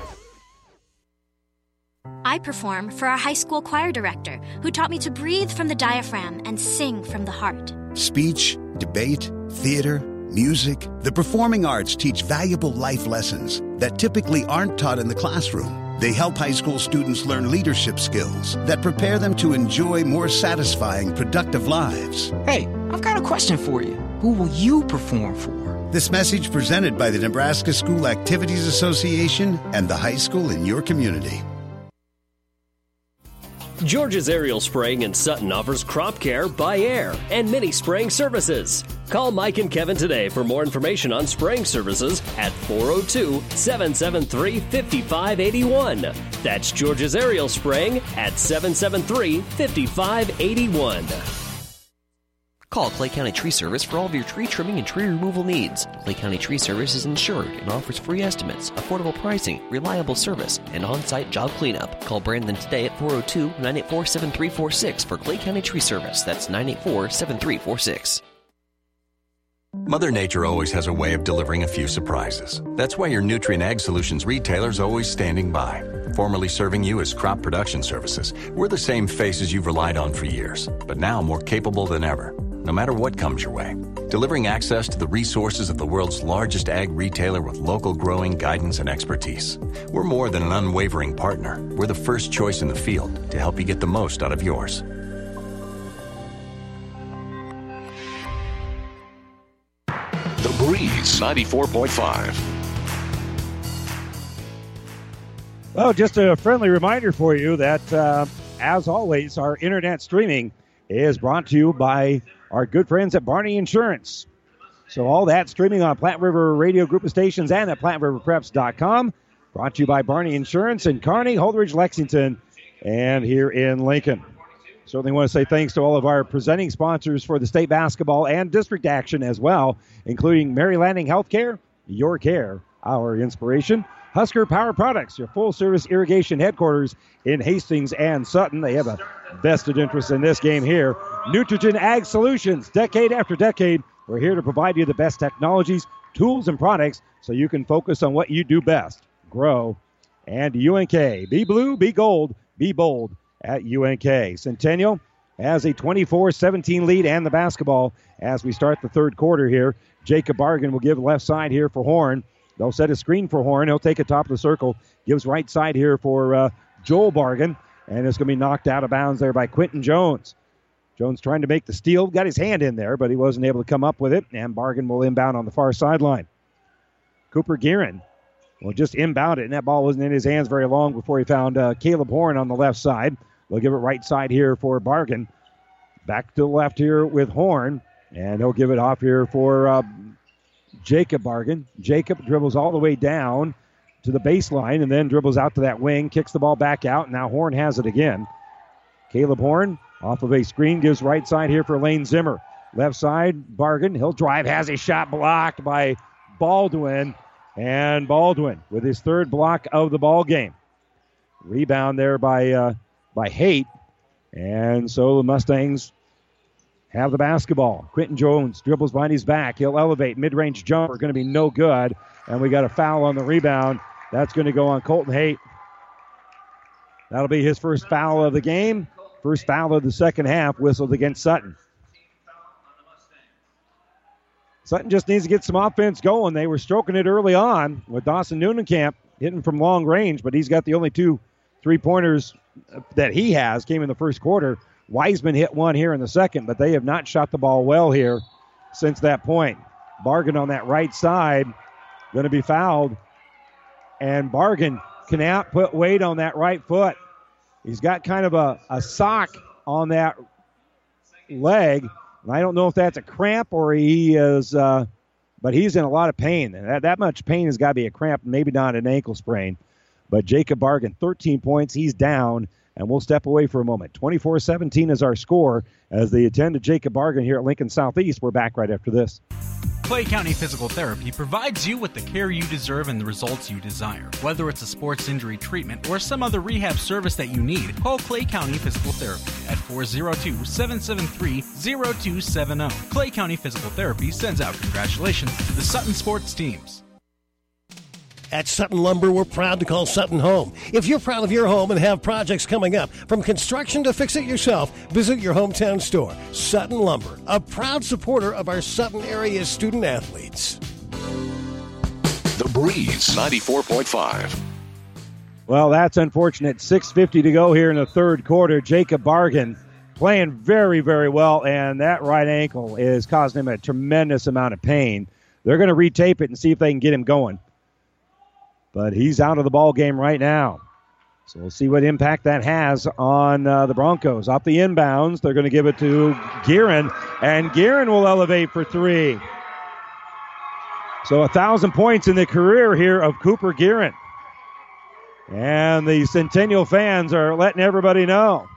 I perform for our high school choir director, who taught me to breathe from the diaphragm and sing from the heart. Speech, debate, theater, music. The performing arts teach valuable life lessons that typically aren't taught in the classroom. They help high school students learn leadership skills that prepare them to enjoy more satisfying, productive lives. Hey, I've got a question for you. Who will you perform for? This message presented by the Nebraska School Activities Association and the high school in your community. George's Aerial Spraying in Sutton offers crop care by air and many spraying services. Call Mike and Kevin today for more information on spraying services at 402 773 5581. That's George's Aerial Spraying at 773 5581. Call Clay County Tree Service for all of your tree trimming and tree removal needs. Clay County Tree Service is insured and offers free estimates, affordable pricing, reliable service, and on site job cleanup. Call Brandon today at 402 984 7346 for Clay County Tree Service. That's 984 7346. Mother Nature always has a way of delivering a few surprises. That's why your Nutrien Ag Solutions retailer is always standing by. Formerly serving you as crop production services, we're the same faces you've relied on for years, but now more capable than ever no matter what comes your way. Delivering access to the resources of the world's largest ag retailer with local growing guidance and expertise. We're more than an unwavering partner. We're the first choice in the field to help you get the most out of yours. The Breeze 94.5. Well, just a friendly reminder for you that, uh, as always, our internet streaming is brought to you by our good friends at Barney Insurance. So all that streaming on Platte River Radio Group of Stations and at PlatteRiverPreps.com. Brought to you by Barney Insurance in Kearney, Holdrege, Lexington, and here in Lincoln. Certainly want to say thanks to all of our presenting sponsors for the state basketball and district action as well, including Mary Lanning Healthcare, Your Care, Our Inspiration, Husker Power Products, your full service irrigation headquarters in Hastings and Sutton. They have a vested interest in this game here. Nutrien Ag Solutions, decade after decade, we're here to provide you the best technologies, tools, and products so you can focus on what you do best grow. And UNK, be blue, be gold, be bold at UNK. Centennial has a 24 17 lead and the basketball as we start the third quarter here. Jacob Bargan will give left side here for Horn. They'll set a screen for Horn. He'll take it top of the circle. Gives right side here for uh, Joel Bargan. And it's going to be knocked out of bounds there by Quentin Jones. Jones trying to make the steal. Got his hand in there, but he wasn't able to come up with it. And Bargan will inbound on the far sideline. Cooper Guerin will just inbound it, and that ball wasn't in his hands very long before he found uh, Caleb Horn on the left side. They'll give it right side here for Bargan. Back to the left here with Horn, and he'll give it off here for uh, Jacob Bargan. Jacob dribbles all the way down to the baseline and then dribbles out to that wing, kicks the ball back out. Now Horn has it again. Caleb Horn off of a screen gives right side here for Lane Zimmer. Left side, Bargan. He'll drive, has a shot blocked by Baldwin. And Baldwin with his third block of the ball game. Rebound there by uh, by Haight. And so the Mustangs have the basketball. Quentin Jones dribbles behind his back. He'll elevate. Mid range jumper going to be no good. And we got a foul on the rebound. That's going to go on Colton Haight. That'll be his first foul of the game. First foul of the second half whistled against Sutton. Sutton just needs to get some offense going. They were stroking it early on with Dawson Newnenkamp hitting from long range, but he's got the only two three pointers that he has came in the first quarter. Wiseman hit one here in the second, but they have not shot the ball well here since that point. Bargan on that right side, going to be fouled. And Bargan cannot put weight on that right foot. He's got kind of a, a sock on that leg. And I don't know if that's a cramp or he is, uh, but he's in a lot of pain. And that, that much pain has got to be a cramp, maybe not an ankle sprain. But Jacob Bargan, 13 points. He's down, and we'll step away for a moment. 24 17 is our score as they attend to Jacob Bargan here at Lincoln Southeast. We're back right after this. Clay County Physical Therapy provides you with the care you deserve and the results you desire. Whether it's a sports injury treatment or some other rehab service that you need, call Clay County Physical Therapy at 402 773 0270. Clay County Physical Therapy sends out congratulations to the Sutton sports teams. At Sutton Lumber, we're proud to call Sutton home. If you're proud of your home and have projects coming up, from construction to fix it yourself, visit your hometown store. Sutton Lumber, a proud supporter of our Sutton area student athletes. The Breeze 94.5. Well, that's unfortunate. 6.50 to go here in the third quarter. Jacob Bargan playing very, very well, and that right ankle is causing him a tremendous amount of pain. They're going to retape it and see if they can get him going but he's out of the ball game right now. So we'll see what impact that has on uh, the Broncos. Off the inbounds, they're going to give it to Guerin, and Guerin will elevate for three. So a thousand points in the career here of Cooper Guerin. And the Centennial fans are letting everybody know.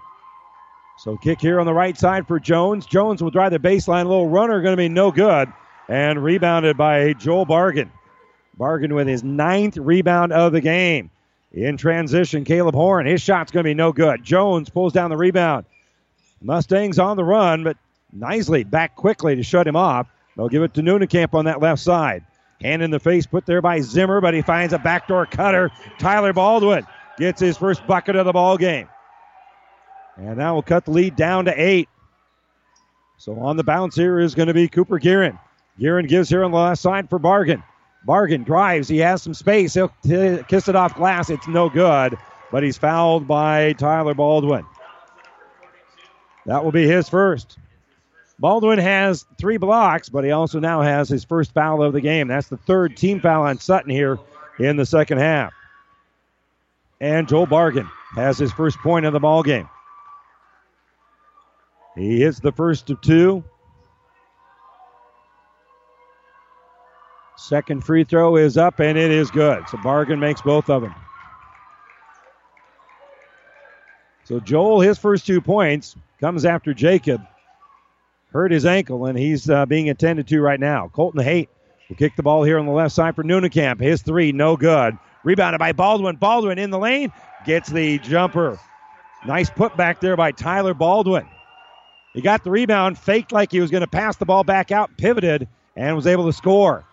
So kick here on the right side for Jones. Jones will drive the baseline. A little runner going to be no good. And rebounded by Joel Bargan. Bargan with his ninth rebound of the game. In transition, Caleb Horn. His shot's going to be no good. Jones pulls down the rebound. Mustangs on the run, but nicely back quickly to shut him off. They'll give it to Newnenkamp on that left side. Hand in the face put there by Zimmer, but he finds a backdoor cutter. Tyler Baldwin gets his first bucket of the ball game. And that will cut the lead down to eight. So on the bounce here is going to be Cooper Guerin. Guerin gives here on the left side for Bargan. Bargan drives. He has some space. He'll t- kiss it off glass. It's no good, but he's fouled by Tyler Baldwin. That will be his first. Baldwin has three blocks, but he also now has his first foul of the game. That's the third team foul on Sutton here in the second half. And Joel Bargan has his first point of the ball game. He hits the first of two. Second free throw is up and it is good. So Bargan makes both of them. So Joel, his first two points comes after Jacob hurt his ankle and he's uh, being attended to right now. Colton Haight will kick the ball here on the left side for Newnenkamp. His three, no good. Rebounded by Baldwin. Baldwin in the lane gets the jumper. Nice putback there by Tyler Baldwin. He got the rebound, faked like he was going to pass the ball back out, pivoted, and was able to score.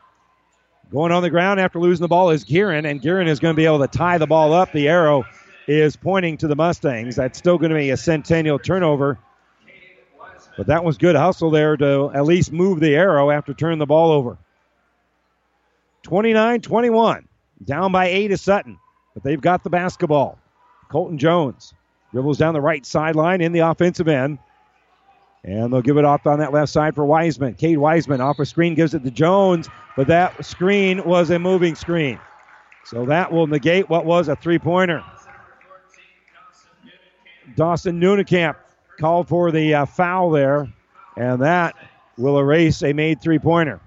Going on the ground after losing the ball is Guerin, and Guerin is going to be able to tie the ball up. The arrow is pointing to the Mustangs. That's still going to be a Centennial turnover But that was good hustle there to at least move the arrow after turning the ball over. 29 21. Down by eight is Sutton, but they've got the basketball. Colton Jones dribbles down the right sideline in the offensive end. And they'll give it off on that left side for Wiseman. Cade Wiseman off a screen gives it to Jones, but that screen was a moving screen. So that will negate what was a three pointer. Dawson Nunekamp called for the uh, foul there, and that will erase a made three pointer.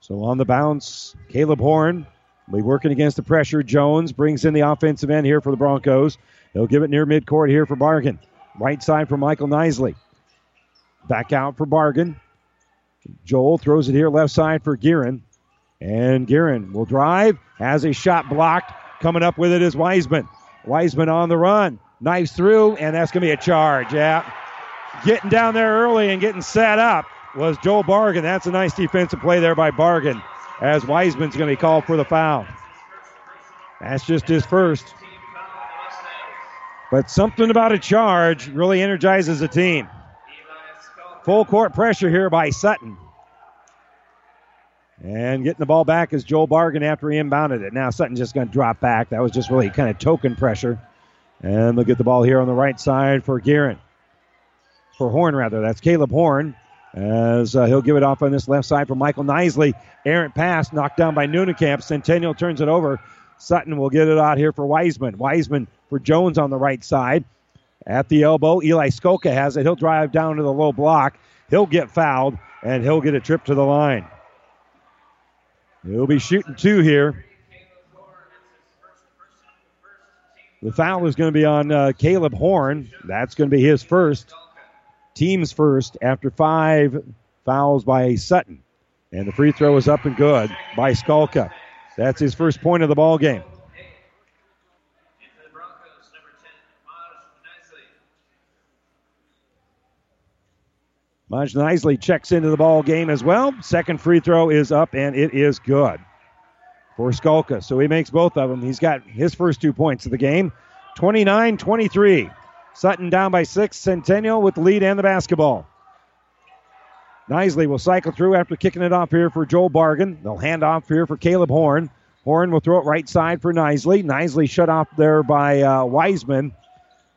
So on the bounce, Caleb Horn will be working against the pressure. Jones brings in the offensive end here for the Broncos. He'll give it near midcourt here for Bargan. Right side for Michael Nisley. Back out for Bargan. Joel throws it here left side for Gearin. And Gearin will drive, has a shot blocked. Coming up with it is Wiseman. Wiseman on the run. Knives through, and that's going to be a charge. Yeah. Getting down there early and getting set up was Joel Bargan. That's a nice defensive play there by Bargan as Wiseman's going to be called for the foul. That's just his first. But something about a charge really energizes a team. Full court pressure here by Sutton. And getting the ball back is Joel Bargan after he inbounded it. Now Sutton's just going to drop back. That was just really kind of token pressure. And they'll get the ball here on the right side for Guerin. For Horn, rather. That's Caleb Horn. As uh, he'll give it off on this left side for Michael Nisley. Errant pass knocked down by Nunekamp. Centennial turns it over. Sutton will get it out here for Wiseman. Wiseman for Jones on the right side. At the elbow, Eli Skalka has it. He'll drive down to the low block. He'll get fouled, and he'll get a trip to the line. He'll be shooting two here. The foul is going to be on uh, Caleb Horn. That's going to be his first, team's first, after five fouls by Sutton. And the free throw is up and good by Skalka. That's his first point of the ball game. Maj Nisley checks into the ball game as well. Second free throw is up and it is good for Skalka. So he makes both of them. He's got his first two points of the game. 29 23. Sutton down by six. Centennial with the lead and the basketball. Nisley will cycle through after kicking it off here for Joel Bargan. They'll hand off here for Caleb Horn. Horn will throw it right side for Nisley. Nisley shut off there by uh, Wiseman.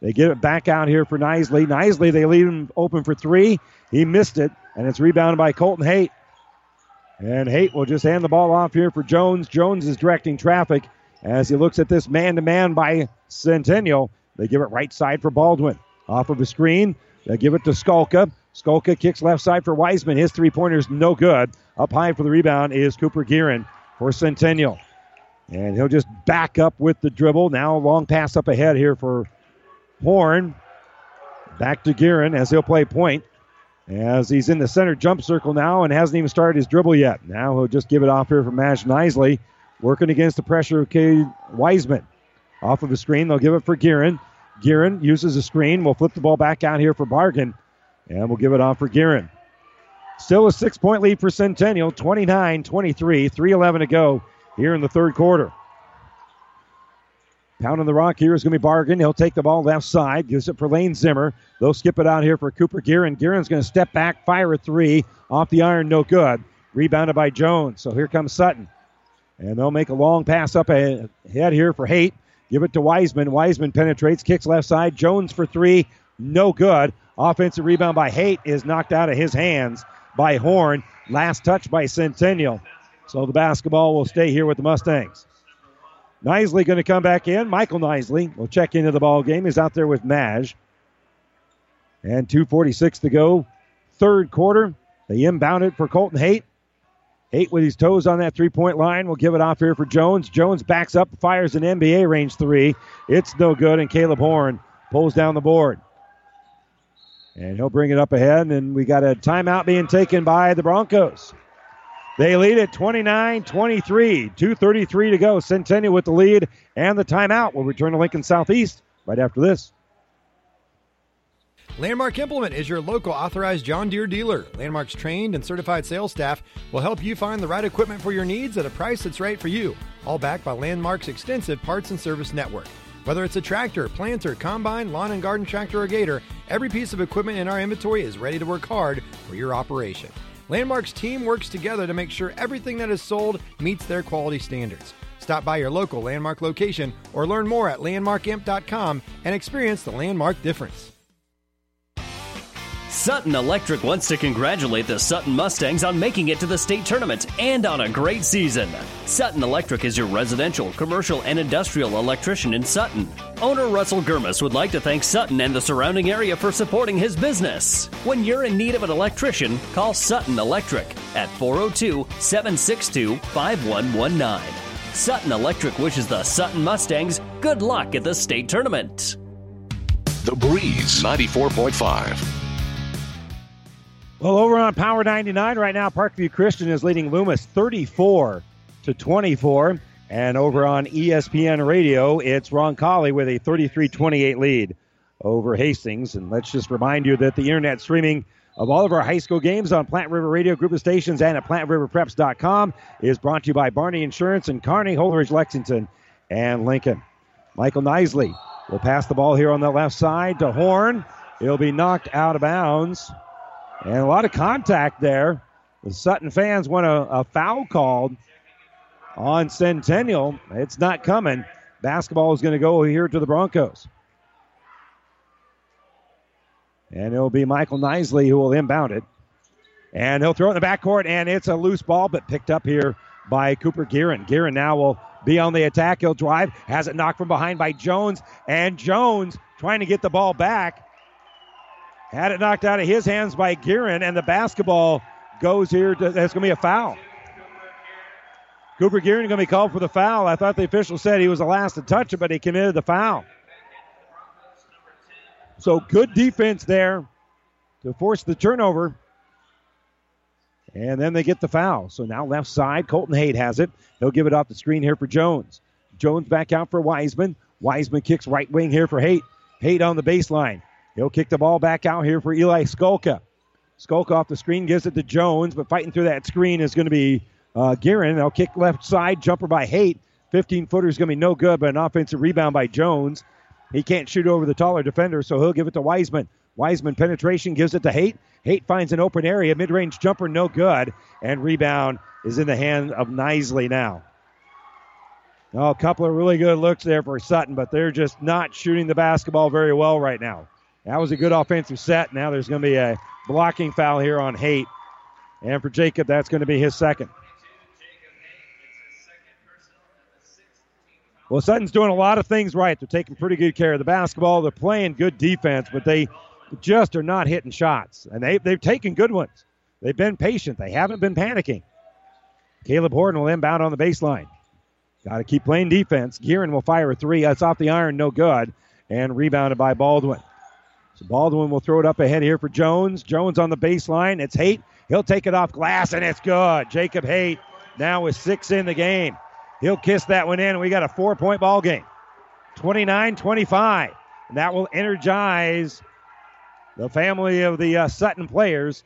They get it back out here for Nisley. Nisley, they leave him open for three. He missed it, and it's rebounded by Colton Haight. And Haight will just hand the ball off here for Jones. Jones is directing traffic as he looks at this man to man by Centennial. They give it right side for Baldwin. Off of a screen, they give it to Skalka. Skalka kicks left side for Wiseman. His three pointer's no good. Up high for the rebound is Cooper Gearin for Centennial. And he'll just back up with the dribble. Now long pass up ahead here for Horn. Back to Gearin as he'll play point. As he's in the center jump circle now and hasn't even started his dribble yet. Now he'll just give it off here for Maj Nisley. Working against the pressure of Cade Wiseman. Off of the screen, they'll give it for Gearin. Gearin uses the screen. We'll flip the ball back out here for Bargan. And we'll give it off for Gearin. Still a six point lead for Centennial, 29 23, 3.11 to go here in the third quarter. Pounding the rock here is going to be Bargan. He'll take the ball left side, gives it for Lane Zimmer. They'll skip it out here for Cooper Gearin. Gearin's going to step back, fire a three off the iron, no good. Rebounded by Jones. So here comes Sutton. And they'll make a long pass up ahead here for Haight. Give it to Wiseman. Wiseman penetrates, kicks left side. Jones for three, no good. Offensive rebound by Haight is knocked out of his hands by Horn. Last touch by Centennial. So the basketball will stay here with the Mustangs. Nisley going to come back in. Michael Nisley will check into the ball game. He's out there with Maj. And 2.46 to go. Third quarter. They inbound it for Colton Haight. Haight with his toes on that three point line. We'll give it off here for Jones. Jones backs up, fires an NBA range three. It's no good, and Caleb Horn pulls down the board. And he'll bring it up ahead, and we got a timeout being taken by the Broncos. They lead at 29 23. 2.33 to go. Centennial with the lead and the timeout. We'll return to Lincoln Southeast right after this. Landmark Implement is your local authorized John Deere dealer. Landmark's trained and certified sales staff will help you find the right equipment for your needs at a price that's right for you. All backed by Landmark's extensive parts and service network. Whether it's a tractor, planter, combine, lawn and garden tractor, or gator, every piece of equipment in our inventory is ready to work hard for your operation. Landmark's team works together to make sure everything that is sold meets their quality standards. Stop by your local Landmark location or learn more at landmarkimp.com and experience the Landmark difference. Sutton Electric wants to congratulate the Sutton Mustangs on making it to the state tournament and on a great season. Sutton Electric is your residential, commercial, and industrial electrician in Sutton. Owner Russell Gurmis would like to thank Sutton and the surrounding area for supporting his business. When you're in need of an electrician, call Sutton Electric at 402 762 5119. Sutton Electric wishes the Sutton Mustangs good luck at the state tournament. The Breeze 94.5. Well, over on Power 99 right now, Parkview Christian is leading Loomis 34 to 24. And over on ESPN Radio, it's Roncalli with a 33 28 lead over Hastings. And let's just remind you that the internet streaming of all of our high school games on Platte River Radio Group of Stations and at PlatteRiverPreps.com is brought to you by Barney Insurance and Kearney, Holdrege, Lexington, and Lincoln. Michael Nisley will pass the ball here on the left side to Horn. It'll be knocked out of bounds. And a lot of contact there. The Sutton fans want a, a foul called on Centennial. It's not coming. Basketball is going to go here to the Broncos. And it'll be Michael Nisley who will inbound it. And he'll throw it in the backcourt, and it's a loose ball, but picked up here by Cooper Gearin. Gearin now will be on the attack. He'll drive, has it knocked from behind by Jones, and Jones trying to get the ball back. Had it knocked out of his hands by Gearin, and the basketball goes here. To, that's going to be a foul. Cooper Gearin going to be called for the foul. I thought the official said he was the last to touch it, but he committed the foul. So good defense there to force the turnover. And then they get the foul. So now left side, Colton Haight has it. He'll give it off the screen here for Jones. Jones back out for Wiseman. Wiseman kicks right wing here for Haight. Haight on the baseline. He'll kick the ball back out here for Eli Skalka. Skalka off the screen gives it to Jones, but fighting through that screen is going to be uh, Gearin. They'll kick left side, jumper by Haight. 15 footer is going to be no good, but an offensive rebound by Jones. He can't shoot over the taller defender, so he'll give it to Wiseman. Wiseman penetration gives it to Haight. Haight finds an open area. Mid range jumper, no good. And rebound is in the hand of Nisley now. Oh, a couple of really good looks there for Sutton, but they're just not shooting the basketball very well right now. That was a good offensive set. Now there's going to be a blocking foul here on Haight. And for Jacob, that's going to be his second. Well, Sutton's doing a lot of things right. They're taking pretty good care of the basketball. They're playing good defense, but they just are not hitting shots. And they, they've taken good ones. They've been patient. They haven't been panicking. Caleb Horton will inbound on the baseline. Got to keep playing defense. Gearin will fire a three. That's off the iron, no good. And rebounded by Baldwin. So Baldwin will throw it up ahead here for Jones. Jones on the baseline. It's Haight. He'll take it off glass, and it's good. Jacob Haight now with six in the game. He'll kiss that one in, we got a four point ball game 29 25. And that will energize the family of the uh, Sutton players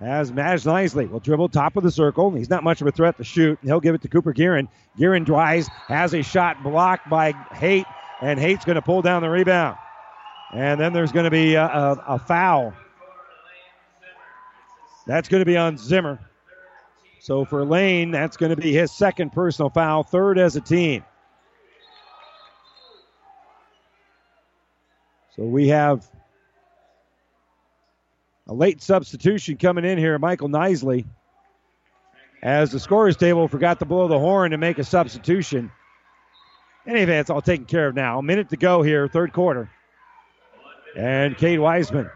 as Maj Nisley will dribble top of the circle. He's not much of a threat to shoot. He'll give it to Cooper Gearin. Gearin drives, has a shot blocked by Haight, and Haight's going to pull down the rebound. And then there's going to be a, a, a foul. That's going to be on Zimmer. So for Lane, that's going to be his second personal foul, third as a team. So we have a late substitution coming in here, Michael Nisley. As the scorers table forgot to blow the horn to make a substitution. Anyway, it's all taken care of now. A minute to go here, third quarter. And Cade Wiseman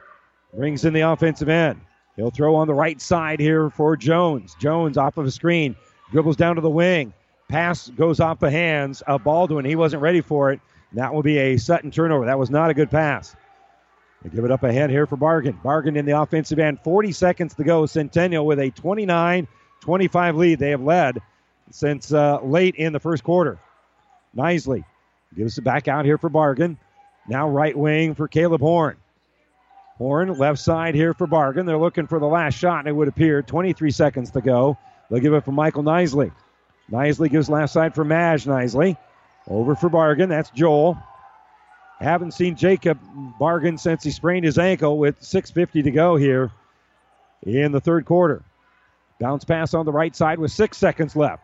brings in the offensive end. He'll throw on the right side here for Jones. Jones off of a screen, dribbles down to the wing. Pass goes off the hands of Baldwin. He wasn't ready for it. That will be a Sutton turnover. That was not a good pass. They give it up ahead here for Bargan. Bargan in the offensive end. 40 seconds to go. Centennial with a 29 25 lead. They have led since uh, late in the first quarter. Nisley gives it back out here for Bargan. Now right wing for Caleb Horn. Horn left side here for Bargan. They're looking for the last shot, and it would appear. 23 seconds to go. They'll give it for Michael Nisley. Nisley gives last side for Maj Nisley. Over for Bargan. That's Joel. Haven't seen Jacob Bargan since he sprained his ankle with 6.50 to go here in the third quarter. Bounce pass on the right side with six seconds left.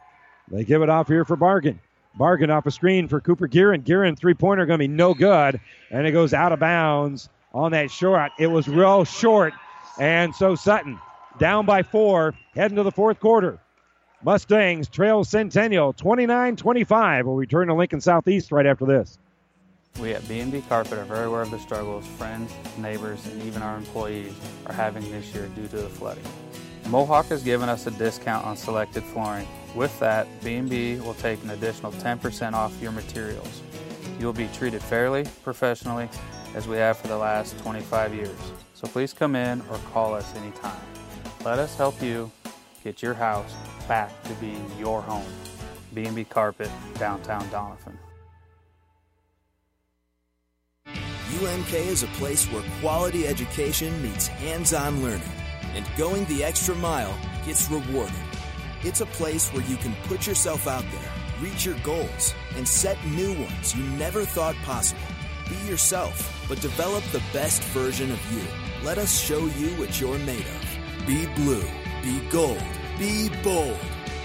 They give it off here for Bargan. Bargan off a screen for Cooper Gearin. Gearin three pointer going to be no good, and it goes out of bounds on that short. It was real short, and so Sutton down by four, heading to the fourth quarter. Mustangs trail Centennial 29 25. We'll return to Lincoln Southeast right after this. We at B&B Carpet are very aware of the struggles friends, neighbors, and even our employees are having this year due to the flooding. Mohawk has given us a discount on selected flooring. With that, B&B will take an additional 10% off your materials. You will be treated fairly, professionally, as we have for the last 25 years. So please come in or call us anytime. Let us help you get your house back to being your home. B&B Carpet, downtown Doniphan. UNK is a place where quality education meets hands-on learning, and going the extra mile gets rewarded. It's a place where you can put yourself out there, reach your goals, and set new ones you never thought possible. Be yourself, but develop the best version of you. Let us show you what you're made of. Be blue, be gold, be bold.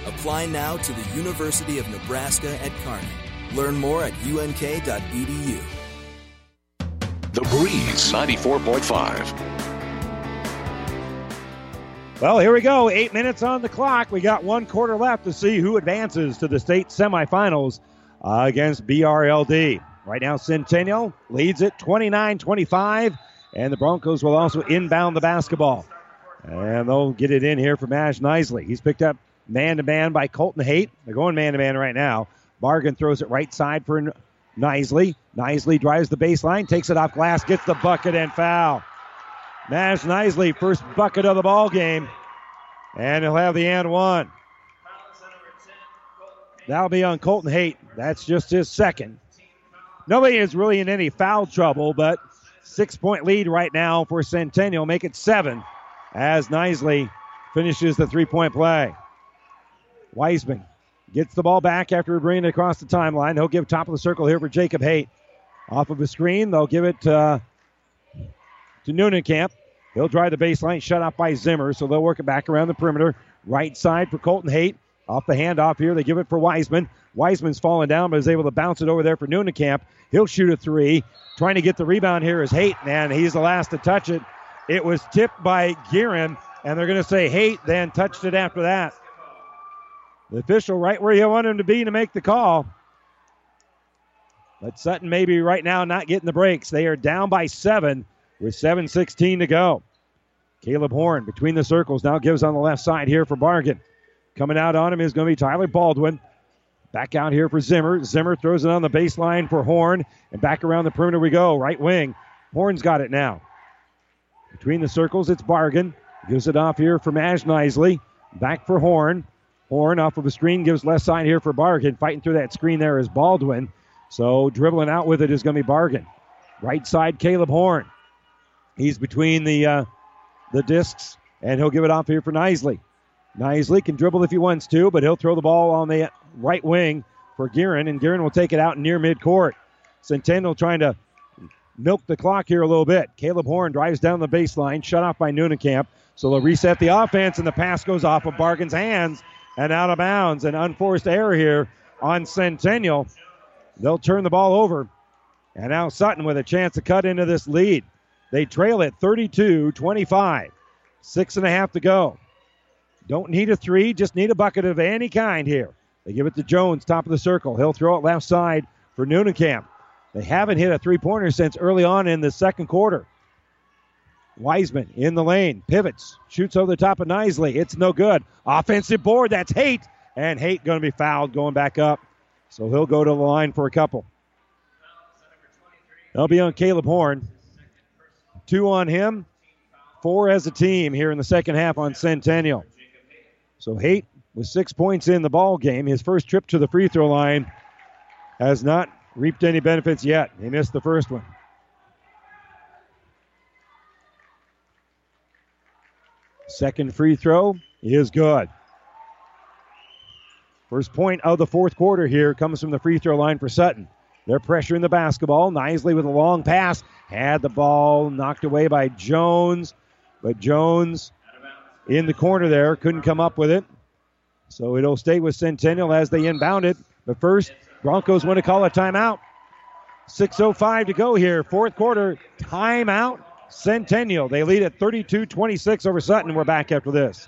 Apply now to the University of Nebraska at Kearney. Learn more at unk.edu. The Breeze 94.5. Well, here we go. Eight minutes on the clock. We got one quarter left to see who advances to the state semifinals uh, against BRLD. Right now, Centennial leads it 29 25, and the Broncos will also inbound the basketball. And they'll get it in here for Mash Nisley. He's picked up man to man by Colton Haight. They're going man to man right now. Bargan throws it right side for Nisley. Nisley drives the baseline, takes it off glass, gets the bucket and foul. Nash Nisley, first bucket of the ball game. And he'll have the and one. That'll be on Colton Haight. That's just his second. Nobody is really in any foul trouble, but six point lead right now for Centennial. Make it seven as Nisley finishes the three point play. Wiseman gets the ball back after bringing it across the timeline. He'll give top of the circle here for Jacob Haight. Off of a screen, they'll give it uh, to Noonan Camp. He'll drive the baseline, shut off by Zimmer, so they'll work it back around the perimeter. Right side for Colton Haight. Off the handoff here, they give it for Wiseman. Wiseman's falling down, but is able to bounce it over there for Noonan Camp. He'll shoot a three. Trying to get the rebound here is Haight, and he's the last to touch it. It was tipped by Gearin, and they're going to say Haight then touched it after that. The official right where you want him to be to make the call. But Sutton maybe right now not getting the breaks. They are down by seven with 7.16 to go. Caleb Horn between the circles now gives on the left side here for Bargan. Coming out on him is going to be Tyler Baldwin. Back out here for Zimmer. Zimmer throws it on the baseline for Horn. And back around the perimeter we go. Right wing. Horn's got it now. Between the circles, it's Bargan. Gives it off here for Maj Nisley. Back for Horn. Horn off of a screen gives left side here for Bargan. Fighting through that screen there is Baldwin. So dribbling out with it is going to be Bargan. Right side, Caleb Horn. He's between the uh, the discs, and he'll give it off here for Nisley. Nisley can dribble if he wants to, but he'll throw the ball on the right wing for Gearin, and Gearin will take it out near midcourt. Centennial trying to milk the clock here a little bit. Caleb Horn drives down the baseline, shut off by Camp. So they'll reset the offense, and the pass goes off of Bargan's hands and out of bounds. An unforced error here on Centennial. They'll turn the ball over. And now Sutton with a chance to cut into this lead. They trail at 32 25. Six and a half to go. Don't need a three, just need a bucket of any kind here. They give it to Jones, top of the circle. He'll throw it left side for Camp. They haven't hit a three pointer since early on in the second quarter. Wiseman in the lane, pivots, shoots over the top of Nisley. It's no good. Offensive board, that's Haight. And Haight going to be fouled going back up. So he'll go to the line for a couple. They'll be on Caleb Horn. Two on him, four as a team here in the second half on Centennial. So Haight with six points in the ball game. His first trip to the free throw line has not reaped any benefits yet. He missed the first one. Second free throw is good. First point of the fourth quarter here comes from the free throw line for Sutton. They're pressuring the basketball. Nisley with a long pass. Had the ball knocked away by Jones, but Jones in the corner there couldn't come up with it. So it'll stay with Centennial as they inbound it. But first, Broncos want to call a timeout. 6.05 to go here. Fourth quarter, timeout. Centennial. They lead at 32 26 over Sutton. We're back after this.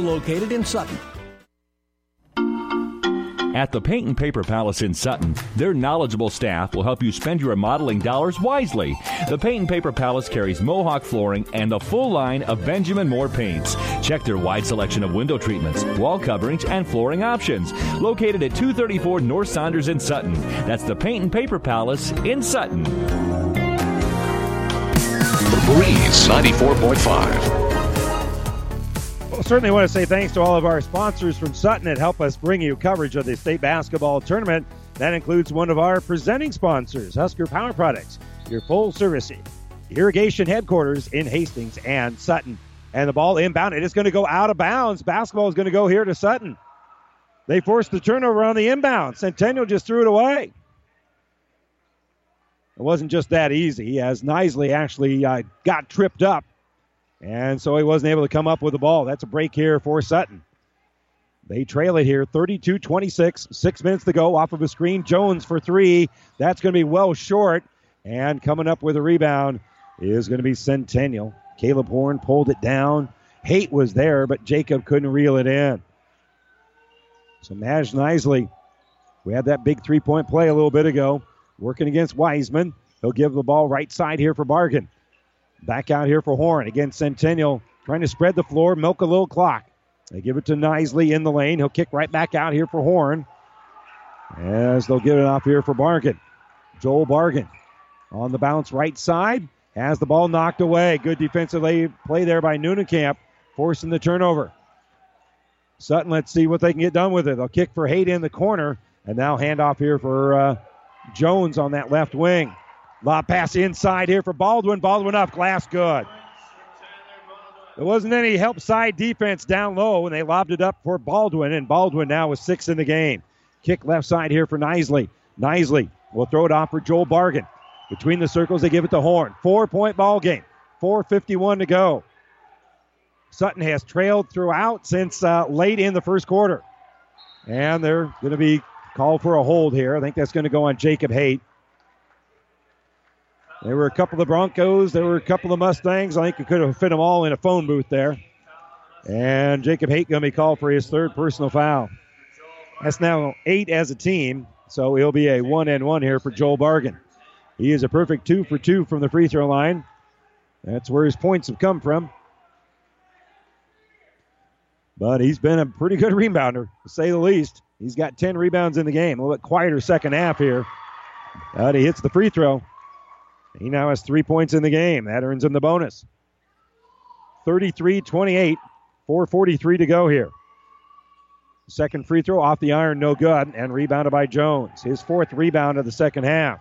located in Sutton. At the Paint and Paper Palace in Sutton, their knowledgeable staff will help you spend your remodeling dollars wisely. The Paint and Paper Palace carries Mohawk flooring and the full line of Benjamin Moore paints. Check their wide selection of window treatments, wall coverings, and flooring options. Located at 234 North Saunders in Sutton. That's the Paint and Paper Palace in Sutton. The Breeze 94.5. Certainly want to say thanks to all of our sponsors from Sutton that help us bring you coverage of the state basketball tournament. That includes one of our presenting sponsors, Husker Power Products, your full service irrigation headquarters in Hastings and Sutton. And the ball inbound. It is going to go out of bounds. Basketball is going to go here to Sutton. They forced the turnover on the inbound. Centennial just threw it away. It wasn't just that easy, as Nisley actually uh, got tripped up and so he wasn't able to come up with the ball. That's a break here for Sutton. They trail it here 32 26. Six minutes to go off of a screen. Jones for three. That's going to be well short. And coming up with a rebound is going to be Centennial. Caleb Horn pulled it down. Haight was there, but Jacob couldn't reel it in. So Maj Nisley, we had that big three point play a little bit ago, working against Wiseman. He'll give the ball right side here for Bargan. Back out here for Horn. Again, Centennial trying to spread the floor, milk a little clock. They give it to Nisley in the lane. He'll kick right back out here for Horn. As they'll get it off here for Bargan. Joel Bargan on the bounce right side. Has the ball knocked away. Good defensive play there by Camp, forcing the turnover. Sutton, let's see what they can get done with it. They'll kick for Haight in the corner. And now hand off here for uh, Jones on that left wing. Lob pass inside here for Baldwin. Baldwin up. Glass good. There wasn't any help side defense down low and they lobbed it up for Baldwin, and Baldwin now with six in the game. Kick left side here for Nisley. Nisley will throw it off for Joel Bargan. Between the circles, they give it to Horn. Four point ball game. 4.51 to go. Sutton has trailed throughout since uh, late in the first quarter. And they're going to be called for a hold here. I think that's going to go on Jacob Haight. There were a couple of Broncos. There were a couple of Mustangs. I think you could have fit them all in a phone booth there. And Jacob Haight going to be called for his third personal foul. That's now eight as a team, so he'll be a one and one here for Joel Bargan. He is a perfect two for two from the free throw line. That's where his points have come from. But he's been a pretty good rebounder, to say the least. He's got 10 rebounds in the game. A little bit quieter second half here. But he hits the free throw. He now has three points in the game. That earns him the bonus. 33 28, 4.43 to go here. Second free throw off the iron, no good, and rebounded by Jones. His fourth rebound of the second half.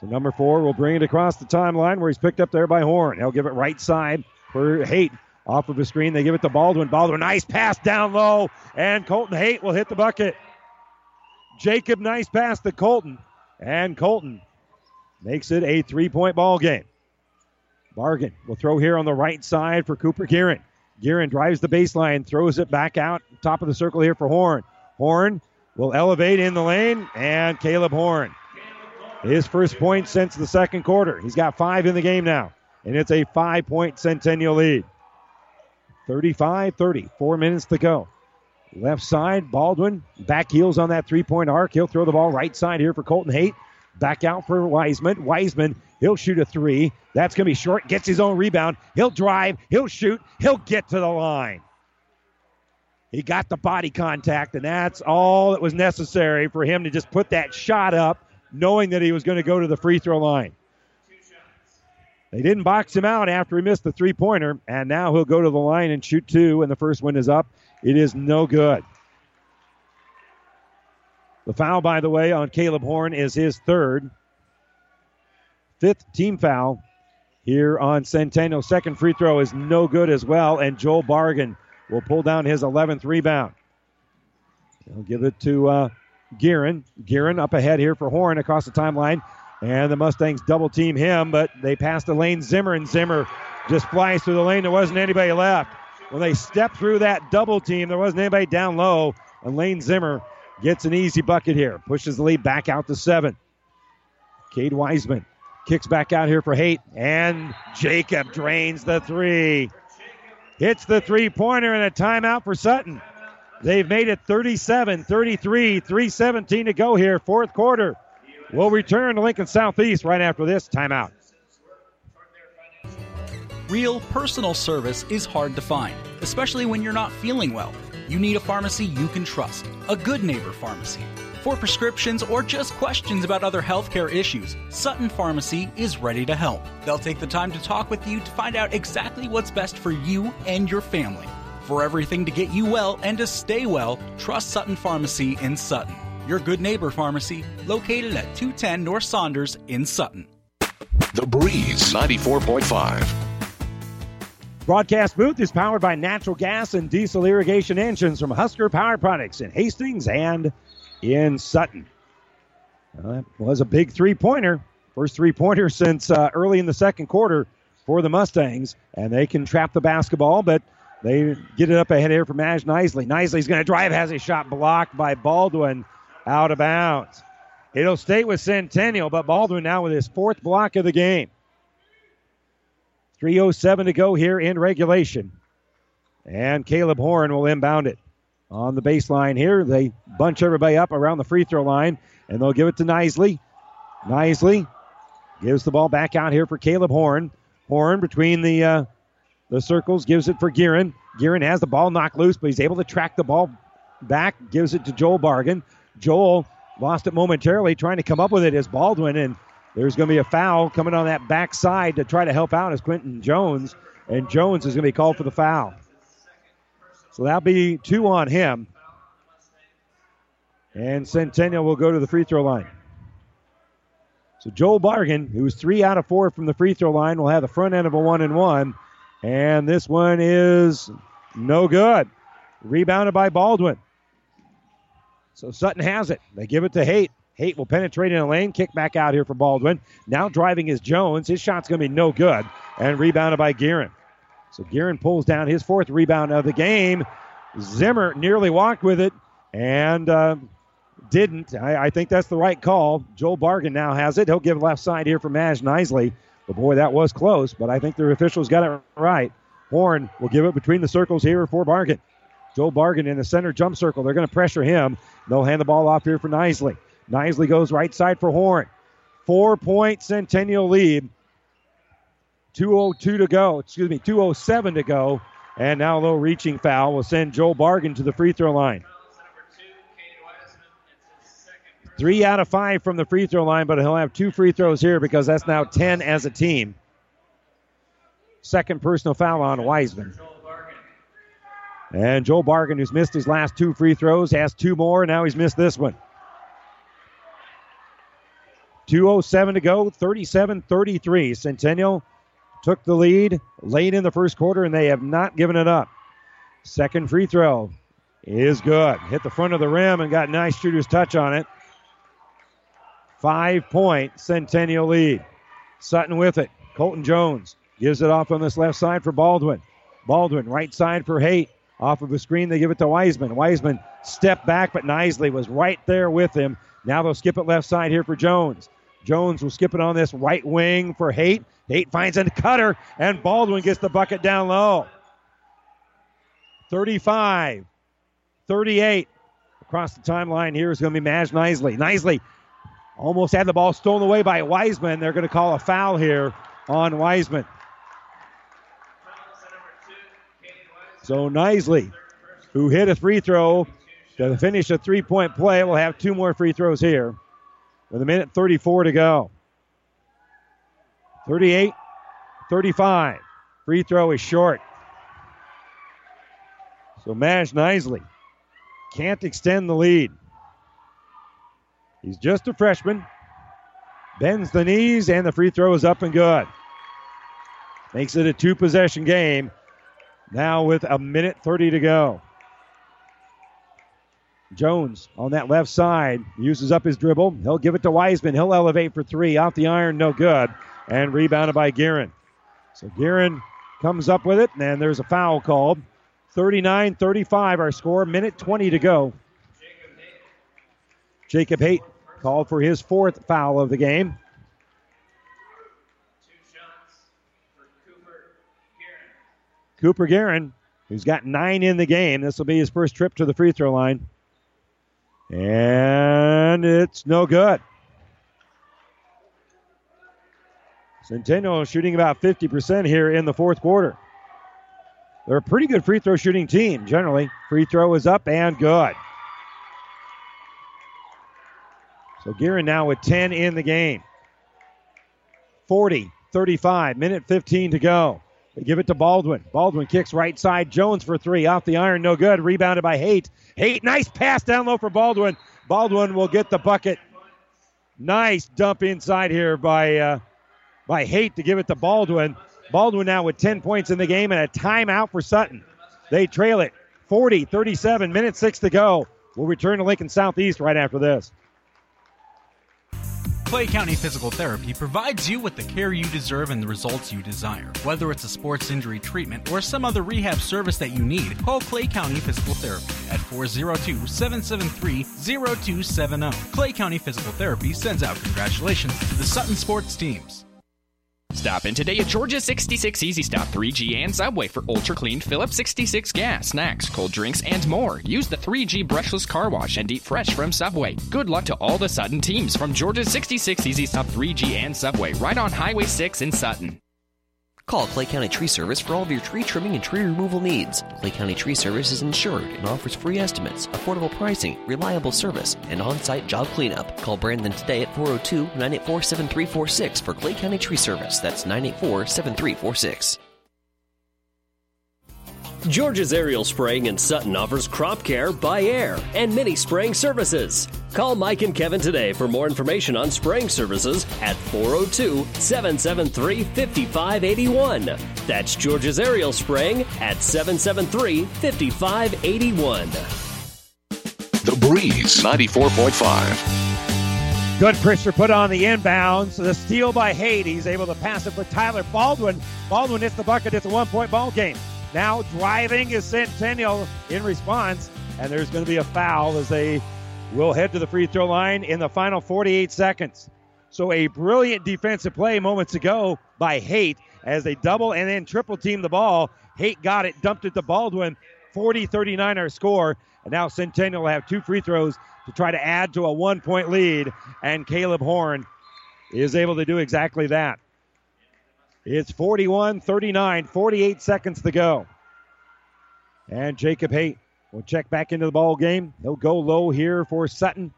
So number four will bring it across the timeline where he's picked up there by Horn. He'll give it right side for Haight. Off of the screen, they give it to Baldwin. Baldwin, nice pass down low, and Colton Haight will hit the bucket. Jacob, nice pass to Colton, and Colton makes it a three point ball game. Bargan will throw here on the right side for Cooper Guerin. Guerin drives the baseline, throws it back out, top of the circle here for Horn. Horn will elevate in the lane, and Caleb Horn. His first point since the second quarter. He's got five in the game now, and it's a five point Centennial lead. 35 30, four minutes to go. Left side, Baldwin, back heels on that three point arc. He'll throw the ball right side here for Colton Haight. Back out for Wiseman. Wiseman, he'll shoot a three. That's going to be short. Gets his own rebound. He'll drive. He'll shoot. He'll get to the line. He got the body contact, and that's all that was necessary for him to just put that shot up, knowing that he was going to go to the free throw line. They didn't box him out after he missed the three pointer, and now he'll go to the line and shoot two, and the first one is up. It is no good. The foul, by the way, on Caleb Horn is his third. Fifth team foul here on Centennial. Second free throw is no good as well, and Joel Bargan will pull down his 11th rebound. He'll give it to uh, Gearin. Gearin up ahead here for Horn across the timeline. And the Mustangs double team him, but they pass to Lane Zimmer, and Zimmer just flies through the lane. There wasn't anybody left. When they stepped through that double team, there wasn't anybody down low, and Lane Zimmer gets an easy bucket here. Pushes the lead back out to seven. Cade Wiseman kicks back out here for Haight, and Jacob drains the three. Hits the three pointer and a timeout for Sutton. They've made it 37 33, 317 to go here, fourth quarter. We'll return to Lincoln Southeast right after this timeout. Real personal service is hard to find, especially when you're not feeling well. You need a pharmacy you can trust, a good neighbor pharmacy. For prescriptions or just questions about other healthcare issues, Sutton Pharmacy is ready to help. They'll take the time to talk with you to find out exactly what's best for you and your family. For everything to get you well and to stay well, trust Sutton Pharmacy in Sutton. Your good neighbor pharmacy, located at 210 North Saunders in Sutton. The Breeze 94.5. Broadcast booth is powered by natural gas and diesel irrigation engines from Husker Power Products in Hastings and in Sutton. Well, that was a big three pointer. First three pointer since uh, early in the second quarter for the Mustangs, and they can trap the basketball, but they get it up ahead here for Maj Nisley. Nisley's going to drive, has a shot blocked by Baldwin out of bounds. It'll stay with Centennial, but Baldwin now with his fourth block of the game. 3.07 to go here in regulation. And Caleb Horn will inbound it. On the baseline here, they bunch everybody up around the free throw line, and they'll give it to Nisley. Nisley gives the ball back out here for Caleb Horn. Horn between the uh, the circles gives it for Gearin. Gearin has the ball knocked loose, but he's able to track the ball back, gives it to Joel Bargan. Joel lost it momentarily, trying to come up with it as Baldwin, and there's going to be a foul coming on that backside to try to help out as Quentin Jones, and Jones is going to be called for the foul. So that'll be two on him. And Centennial will go to the free throw line. So Joel Bargan, who was three out of four from the free throw line, will have the front end of a one and one. And this one is no good. Rebounded by Baldwin. So Sutton has it. They give it to Haight. Haight will penetrate in a lane, kick back out here for Baldwin. Now driving is Jones. His shot's going to be no good. And rebounded by Gearin. So Gearin pulls down his fourth rebound of the game. Zimmer nearly walked with it and uh, didn't. I, I, think that's the right call. Joel Bargan now has it. He'll give left side here for Maj Nisley. But boy, that was close, but I think the officials got it right. Horn will give it between the circles here for Bargan. Joel Bargan in the center jump circle. They're going to pressure him. They'll hand the ball off here for Nisley. Nisley goes right side for Horn. Four point Centennial lead. 202 to go. Excuse me, 207 to go. And now a little reaching foul will send Joel Bargan to the free throw line. Three out of five from the free throw line, but he'll have two free throws here because that's now 10 as a team. Second personal foul on Wiseman. And Joel Bargan, who's missed his last two free throws, has two more. Now he's missed this one. 2.07 to go, 37 33. Centennial took the lead late in the first quarter, and they have not given it up. Second free throw is good. Hit the front of the rim and got nice shooter's touch on it. Five point Centennial lead. Sutton with it. Colton Jones gives it off on this left side for Baldwin. Baldwin, right side for Haight. Off of the screen, they give it to Wiseman. Wiseman stepped back, but Nisley was right there with him. Now they'll skip it left side here for Jones. Jones will skip it on this right wing for Haight. Haight finds a cutter, and Baldwin gets the bucket down low. 35, 38. Across the timeline here is going to be Maj Nisley. Nisley almost had the ball stolen away by Wiseman. They're going to call a foul here on Wiseman. So Nisley who hit a free throw to finish a three point play, will have two more free throws here with a minute 34 to go. 38 35. Free throw is short. So Maj Nisley can't extend the lead. He's just a freshman. Bends the knees, and the free throw is up and good. Makes it a two possession game. Now with a minute 30 to go. Jones on that left side uses up his dribble. He'll give it to Wiseman. He'll elevate for three. Off the iron, no good. And rebounded by Guerin. So Guerin comes up with it, and there's a foul called. 39 35, our score. Minute 20 to go. Jacob Haight called for his fourth foul of the game. Cooper Guerin, who's got nine in the game. This will be his first trip to the free throw line. And it's no good. Centennial shooting about 50% here in the fourth quarter. They're a pretty good free throw shooting team, generally. Free throw is up and good. So Guerin now with 10 in the game. 40 35, minute 15 to go. They give it to Baldwin. Baldwin kicks right side. Jones for three. Off the iron, no good. Rebounded by Haight. Haight, nice pass down low for Baldwin. Baldwin will get the bucket. Nice dump inside here by uh, by Haight to give it to Baldwin. Baldwin now with 10 points in the game and a timeout for Sutton. They trail it 40 37, minute six to go. We'll return to Lincoln Southeast right after this. Clay County Physical Therapy provides you with the care you deserve and the results you desire. Whether it's a sports injury treatment or some other rehab service that you need, call Clay County Physical Therapy at 402 773 0270. Clay County Physical Therapy sends out congratulations to the Sutton sports teams. Stop in today at Georgia 66 Easy Stop 3G and Subway for ultra clean Phillips 66 gas, snacks, cold drinks, and more. Use the 3G brushless car wash and eat fresh from Subway. Good luck to all the Sutton teams from Georgia 66 Easy Stop 3G and Subway right on Highway 6 in Sutton. Call Clay County Tree Service for all of your tree trimming and tree removal needs. Clay County Tree Service is insured and offers free estimates, affordable pricing, reliable service, and on site job cleanup. Call Brandon today at 402 984 7346 for Clay County Tree Service. That's 984 7346. George's Aerial Spraying in Sutton offers crop care by air and mini spraying services. Call Mike and Kevin today for more information on spraying services at 402 773 5581. That's George's Aerial Spraying at 773 5581. The Breeze 94.5. Good pressure put on the inbounds. The steal by Haight. He's able to pass it for Tyler Baldwin. Baldwin hits the bucket. It's a one point ball game. Now driving is Centennial in response, and there's going to be a foul as they will head to the free throw line in the final 48 seconds. So a brilliant defensive play moments ago by Haight as they double and then triple team the ball. Haight got it, dumped it to Baldwin. 40 39 our score. And now Centennial will have two free throws to try to add to a one point lead. And Caleb Horn is able to do exactly that. It's 41 39, 48 seconds to go. And Jacob Haight will check back into the ball game. He'll go low here for Sutton.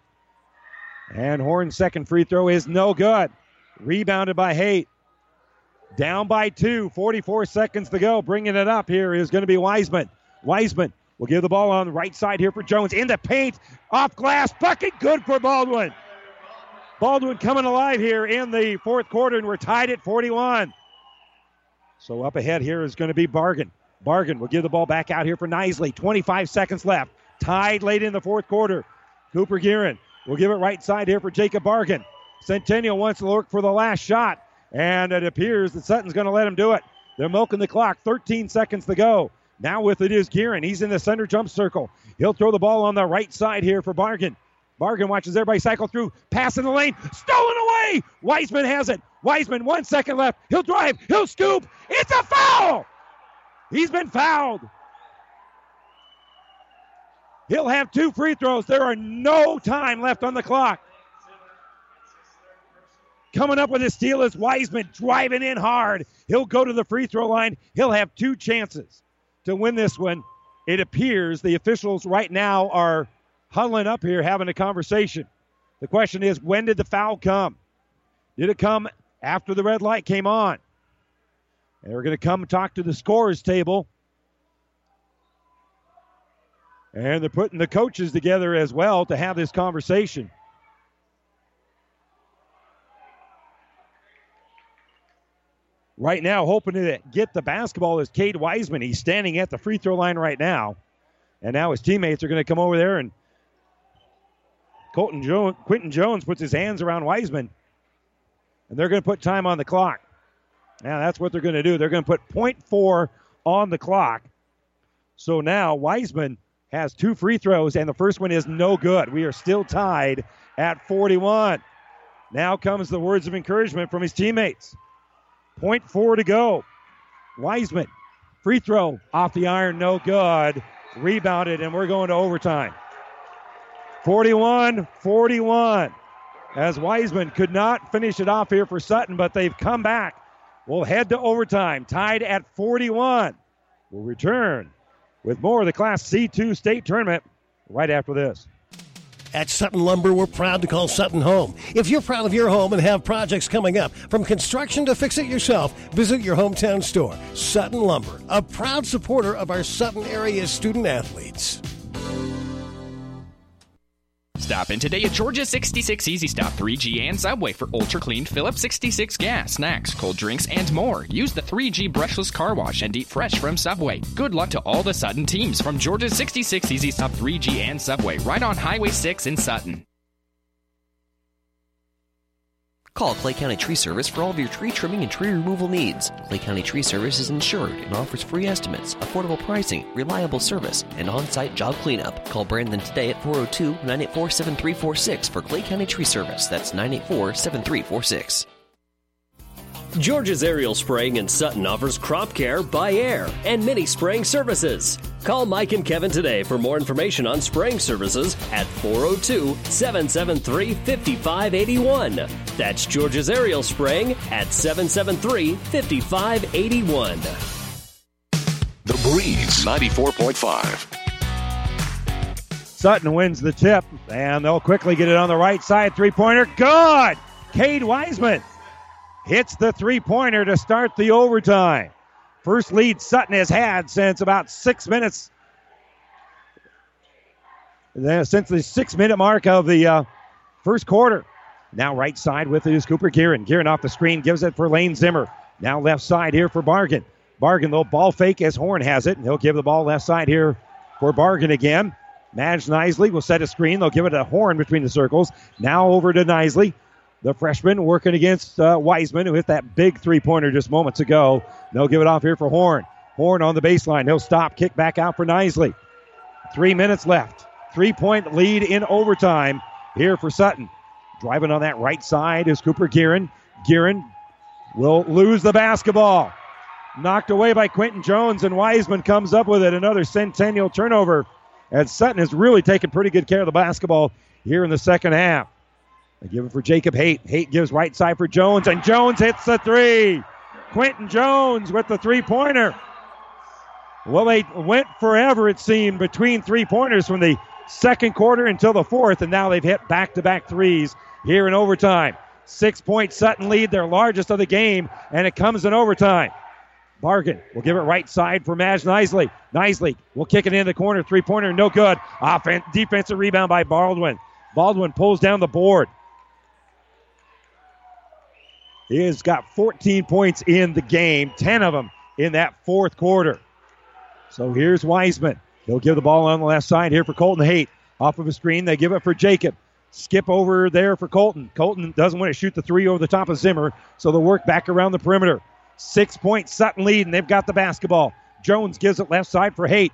And Horn's second free throw is no good. Rebounded by Haight. Down by two, 44 seconds to go. Bringing it up here is going to be Wiseman. Wiseman will give the ball on the right side here for Jones. In the paint, off glass, bucket, good for Baldwin. Baldwin coming alive here in the fourth quarter, and we're tied at 41. So up ahead here is going to be Bargan. Bargan will give the ball back out here for Nisley. 25 seconds left. Tied late in the fourth quarter. Cooper Guerin will give it right side here for Jacob Bargan. Centennial wants to look for the last shot, and it appears that Sutton's going to let him do it. They're milking the clock. 13 seconds to go. Now with it is Guerin. He's in the center jump circle. He'll throw the ball on the right side here for Bargan. Bargan watches everybody cycle through, pass in the lane, stolen away. Wiseman has it. Wiseman, one second left. He'll drive, he'll scoop. It's a foul. He's been fouled. He'll have two free throws. There are no time left on the clock. Coming up with a steal is Wiseman driving in hard. He'll go to the free throw line. He'll have two chances to win this one it appears the officials right now are huddling up here having a conversation. The question is, when did the foul come? Did it come after the red light came on? We're going to come talk to the scorers table. And they're putting the coaches together as well to have this conversation. Right now, hoping to get the basketball is Cade Wiseman. He's standing at the free throw line right now. And now his teammates are going to come over there and Colton Jones, Quinton Jones puts his hands around Wiseman. And they're going to put time on the clock. Now that's what they're going to do. They're going to put 0.4 on the clock. So now Wiseman has two free throws, and the first one is no good. We are still tied at 41. Now comes the words of encouragement from his teammates. 0.4 to go. Wiseman, free throw off the iron, no good. Rebounded, and we're going to overtime. 41 41. As Wiseman could not finish it off here for Sutton, but they've come back. We'll head to overtime, tied at 41. We'll return with more of the Class C2 state tournament right after this. At Sutton Lumber, we're proud to call Sutton home. If you're proud of your home and have projects coming up, from construction to fix it yourself, visit your hometown store. Sutton Lumber, a proud supporter of our Sutton area student athletes. Stop in today at Georgia 66 Easy Stop 3G and Subway for ultra clean Phillips 66 gas, snacks, cold drinks, and more. Use the 3G brushless car wash and eat fresh from Subway. Good luck to all the Sutton teams from Georgia 66 Easy Stop 3G and Subway right on Highway 6 in Sutton. Call Clay County Tree Service for all of your tree trimming and tree removal needs. Clay County Tree Service is insured and offers free estimates, affordable pricing, reliable service, and on site job cleanup. Call Brandon today at 402 984 7346 for Clay County Tree Service. That's 984 7346. George's Aerial Spraying in Sutton offers crop care by air and many spraying services. Call Mike and Kevin today for more information on spraying services at 402 773 5581. That's George's Aerial Spraying at 773 5581. The Breeze 94.5. Sutton wins the tip, and they'll quickly get it on the right side. Three pointer, good! Cade Wiseman hits the three pointer to start the overtime. First lead Sutton has had since about six minutes. Since the six minute mark of the uh, first quarter. Now right side with it is Cooper Gearin. Gearin off the screen gives it for Lane Zimmer. Now left side here for Bargan. Bargan, though, ball fake as Horn has it. And he'll give the ball left side here for Bargan again. Madge Nisley will set a screen. They'll give it a Horn between the circles. Now over to Nisley the freshman working against uh, Wiseman, who hit that big three pointer just moments ago. They'll give it off here for Horn. Horn on the baseline. He'll stop, kick back out for Nisley. Three minutes left. Three point lead in overtime here for Sutton. Driving on that right side is Cooper Gearin. Gearin will lose the basketball. Knocked away by Quinton Jones, and Wiseman comes up with it. Another Centennial turnover. And Sutton has really taken pretty good care of the basketball here in the second half. They give it for Jacob Haight. Haight gives right side for Jones, and Jones hits the three. Quinton Jones with the three pointer. Well, they went forever, it seemed, between three pointers from the second quarter until the fourth, and now they've hit back to back threes here in overtime. Six point Sutton lead, their largest of the game, and it comes in overtime. Bargan will give it right side for Madge Nisley. Nisley will kick it in the corner, three pointer, no good. Offense, defensive rebound by Baldwin. Baldwin pulls down the board. He has got 14 points in the game, 10 of them in that fourth quarter. So here's Wiseman. He'll give the ball on the left side here for Colton Haight. Off of a screen, they give it for Jacob. Skip over there for Colton. Colton doesn't want to shoot the three over the top of Zimmer, so they'll work back around the perimeter. Six point Sutton lead, and they've got the basketball. Jones gives it left side for Haight.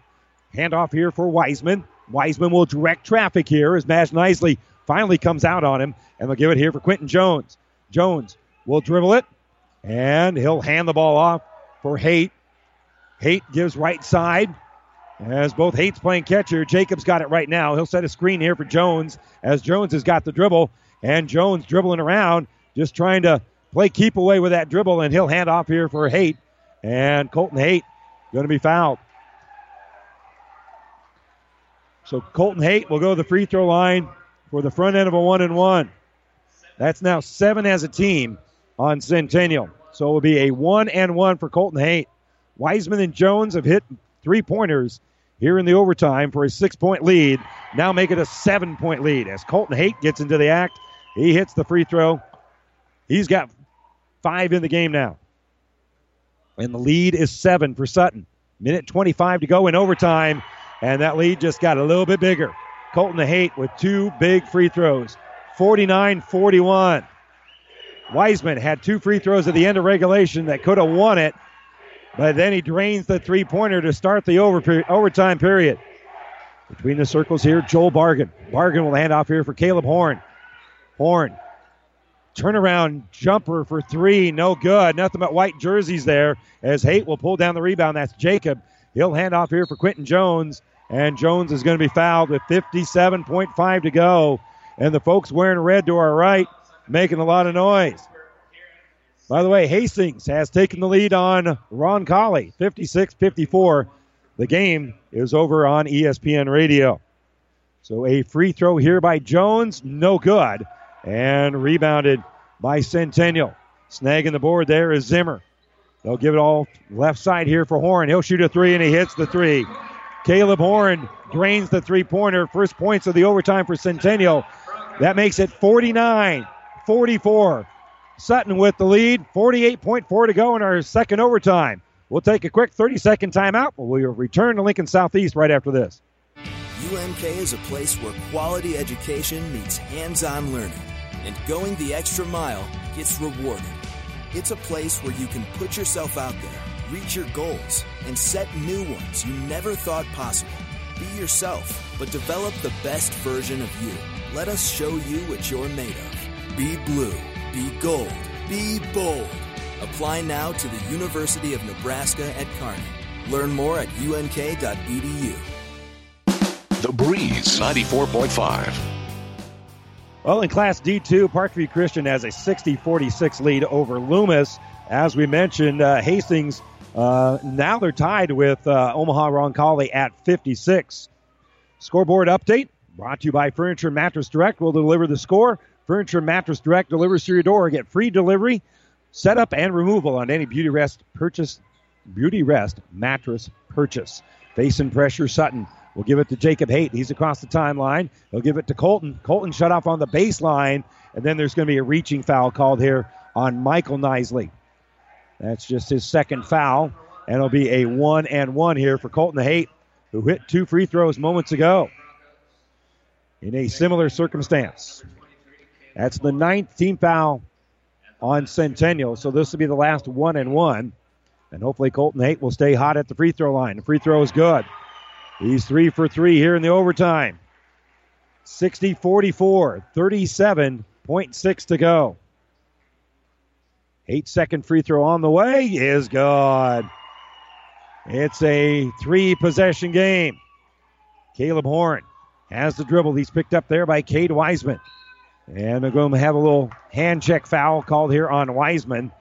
Handoff here for Wiseman. Wiseman will direct traffic here as Madge Nisley finally comes out on him, and they'll give it here for Quinton Jones. Jones will dribble it, and he'll hand the ball off for Haight. Haight gives right side. As both Haight's playing catcher, Jacobs got it right now. He'll set a screen here for Jones as Jones has got the dribble, and Jones dribbling around, just trying to play keep away with that dribble, and he'll hand off here for Haight. And Colton Haight going to be fouled. So Colton Haight will go to the free throw line for the front end of a one and one. That's now seven as a team on Centennial. So it will be a one and one for Colton Haight. Wiseman and Jones have hit three pointers here in the overtime for a six point lead. Now make it a seven point lead as Colton Haight gets into the act. He hits the free throw. He's got five in the game now. And the lead is seven for Sutton. Minute 25 to go in overtime. And that lead just got a little bit bigger. Colton Haight with two big free throws 49 41. Wiseman had two free throws at the end of regulation that could have won it, but then he drains the three pointer to start the over, overtime period. Between the circles here, Joel Bargan. Bargan will hand off here for Caleb Horn. Horn. Turnaround jumper for three, no good. Nothing but white jerseys there as Haight will pull down the rebound. That's Jacob. He'll hand off here for Quentin Jones, and Jones is going to be fouled with 57.5 to go. And the folks wearing red to our right making a lot of noise. By the way, Hastings has taken the lead on Roncalli, 56 54. The game is over on ESPN radio. So a free throw here by Jones, no good. And rebounded by Centennial. Snagging the board there is Zimmer. They'll give it all left side here for Horn. He'll shoot a three and he hits the three. Caleb Horn drains the three pointer. First points of the overtime for Centennial. That makes it 49 44. Sutton with the lead. 48.4 to go in our second overtime. We'll take a quick 30 second timeout. But we'll return to Lincoln Southeast right after this. UNK is a place where quality education meets hands on learning, and going the extra mile gets rewarded. It's a place where you can put yourself out there, reach your goals, and set new ones you never thought possible. Be yourself, but develop the best version of you. Let us show you what you're made of. Be blue, be gold, be bold. Apply now to the University of Nebraska at Kearney. Learn more at unk.edu. The Breeze 94.5. Well, in Class D2, Parkview Christian has a 60 46 lead over Loomis. As we mentioned, uh, Hastings, uh, now they're tied with uh, Omaha Roncalli at 56. Scoreboard update brought to you by Furniture Mattress Direct. We'll deliver the score. Furniture Mattress Direct delivers to your door. Get free delivery, setup, and removal on any Beautyrest purchase, Beautyrest mattress purchase. Face and pressure Sutton will give it to Jacob Haight. He's across the timeline. He'll give it to Colton. Colton shut off on the baseline, and then there's going to be a reaching foul called here on Michael Nisley. That's just his second foul, and it'll be a one and one here for Colton Haight, who hit two free throws moments ago in a similar circumstance. That's the ninth team foul on Centennial, so this will be the last one and one. And hopefully Colton Haight will stay hot at the free throw line. The free throw is good. He's three for three here in the overtime. 60 44, 37.6 to go. Eight second free throw on the way is good. It's a three possession game. Caleb Horn has the dribble. He's picked up there by Cade Wiseman. And they're going to have a little hand check foul called here on Wiseman.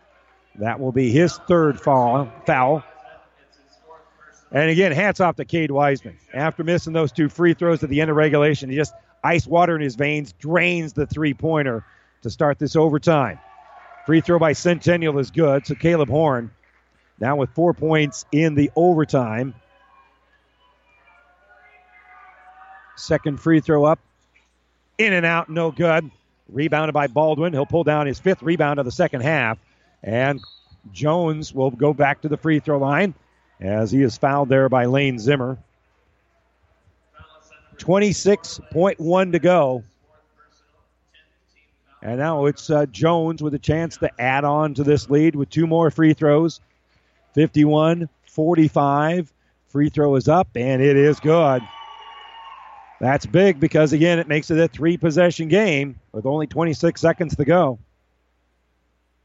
That will be his third foul. And again, hats off to Cade Wiseman. After missing those two free throws at the end of regulation, he just ice water in his veins, drains the three pointer to start this overtime. Free throw by Centennial is good. So Caleb Horn now with four points in the overtime. Second free throw up. In and out, no good. Rebounded by Baldwin. He'll pull down his fifth rebound of the second half. And Jones will go back to the free throw line as he is fouled there by Lane Zimmer. 26.1 to go. And now it's uh, Jones with a chance to add on to this lead with two more free throws. 51 45. Free throw is up, and it is good. That's big because, again, it makes it a three possession game with only 26 seconds to go.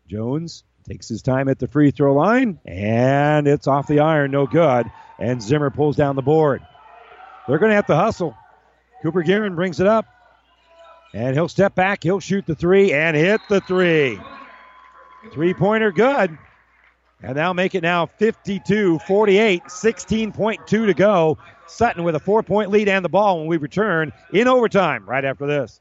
Jones takes his time at the free throw line, and it's off the iron, no good. And Zimmer pulls down the board. They're going to have to hustle. Cooper Guerin brings it up, and he'll step back. He'll shoot the three and hit the three. Three pointer, good. And they'll make it now 52 48, 16.2 to go. Sutton with a four point lead and the ball when we return in overtime right after this.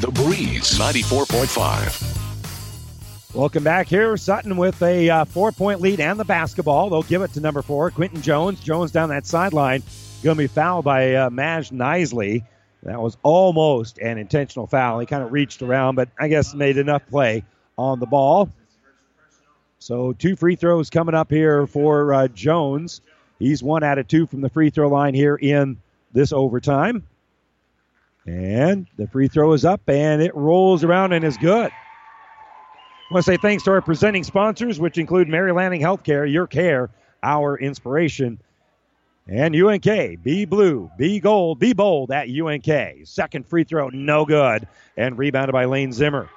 The Breeze 94.5. Welcome back here. Sutton with a uh, four point lead and the basketball. They'll give it to number four, Quinton Jones. Jones down that sideline. Going to be fouled by uh, Maj Nisley. That was almost an intentional foul. He kind of reached around, but I guess made enough play on the ball. So two free throws coming up here for uh, Jones. He's one out of two from the free throw line here in this overtime. And the free throw is up and it rolls around and is good. I want to say thanks to our presenting sponsors, which include Mary Lanning Healthcare, Your Care, Our Inspiration, and UNK. Be blue, be gold, be bold at UNK. Second free throw, no good, and rebounded by Lane Zimmer.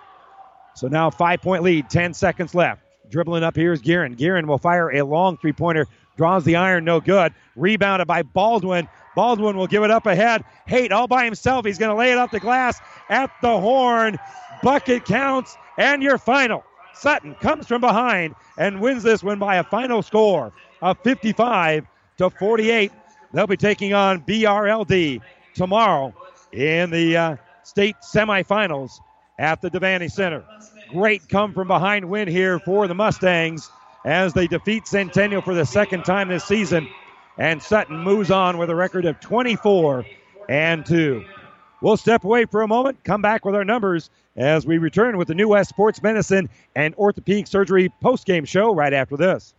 So now five point lead, 10 seconds left. Dribbling up here is Guerin. Guerin will fire a long three pointer, draws the iron, no good. Rebounded by Baldwin. Baldwin will give it up ahead. Haight all by himself. He's going to lay it off the glass at the horn. Bucket counts, and your final. Sutton comes from behind and wins this one by a final score of 55 to 48. They'll be taking on BRLD tomorrow in the uh, state semifinals at the Devaney Center. Great come from behind win here for the Mustangs as they defeat Centennial for the second time this season. And Sutton moves on with a record of 24 and 2. We'll step away for a moment, come back with our numbers as we return with the New West Sports Medicine and Orthopedic Surgery postgame show right after this.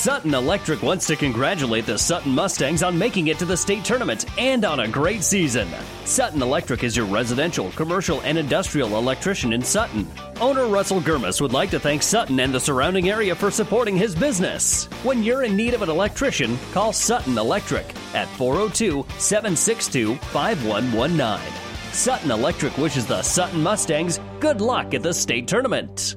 Sutton Electric wants to congratulate the Sutton Mustangs on making it to the state tournament and on a great season. Sutton Electric is your residential, commercial, and industrial electrician in Sutton. Owner Russell Gurmis would like to thank Sutton and the surrounding area for supporting his business. When you're in need of an electrician, call Sutton Electric at 402 762 5119. Sutton Electric wishes the Sutton Mustangs good luck at the state tournament.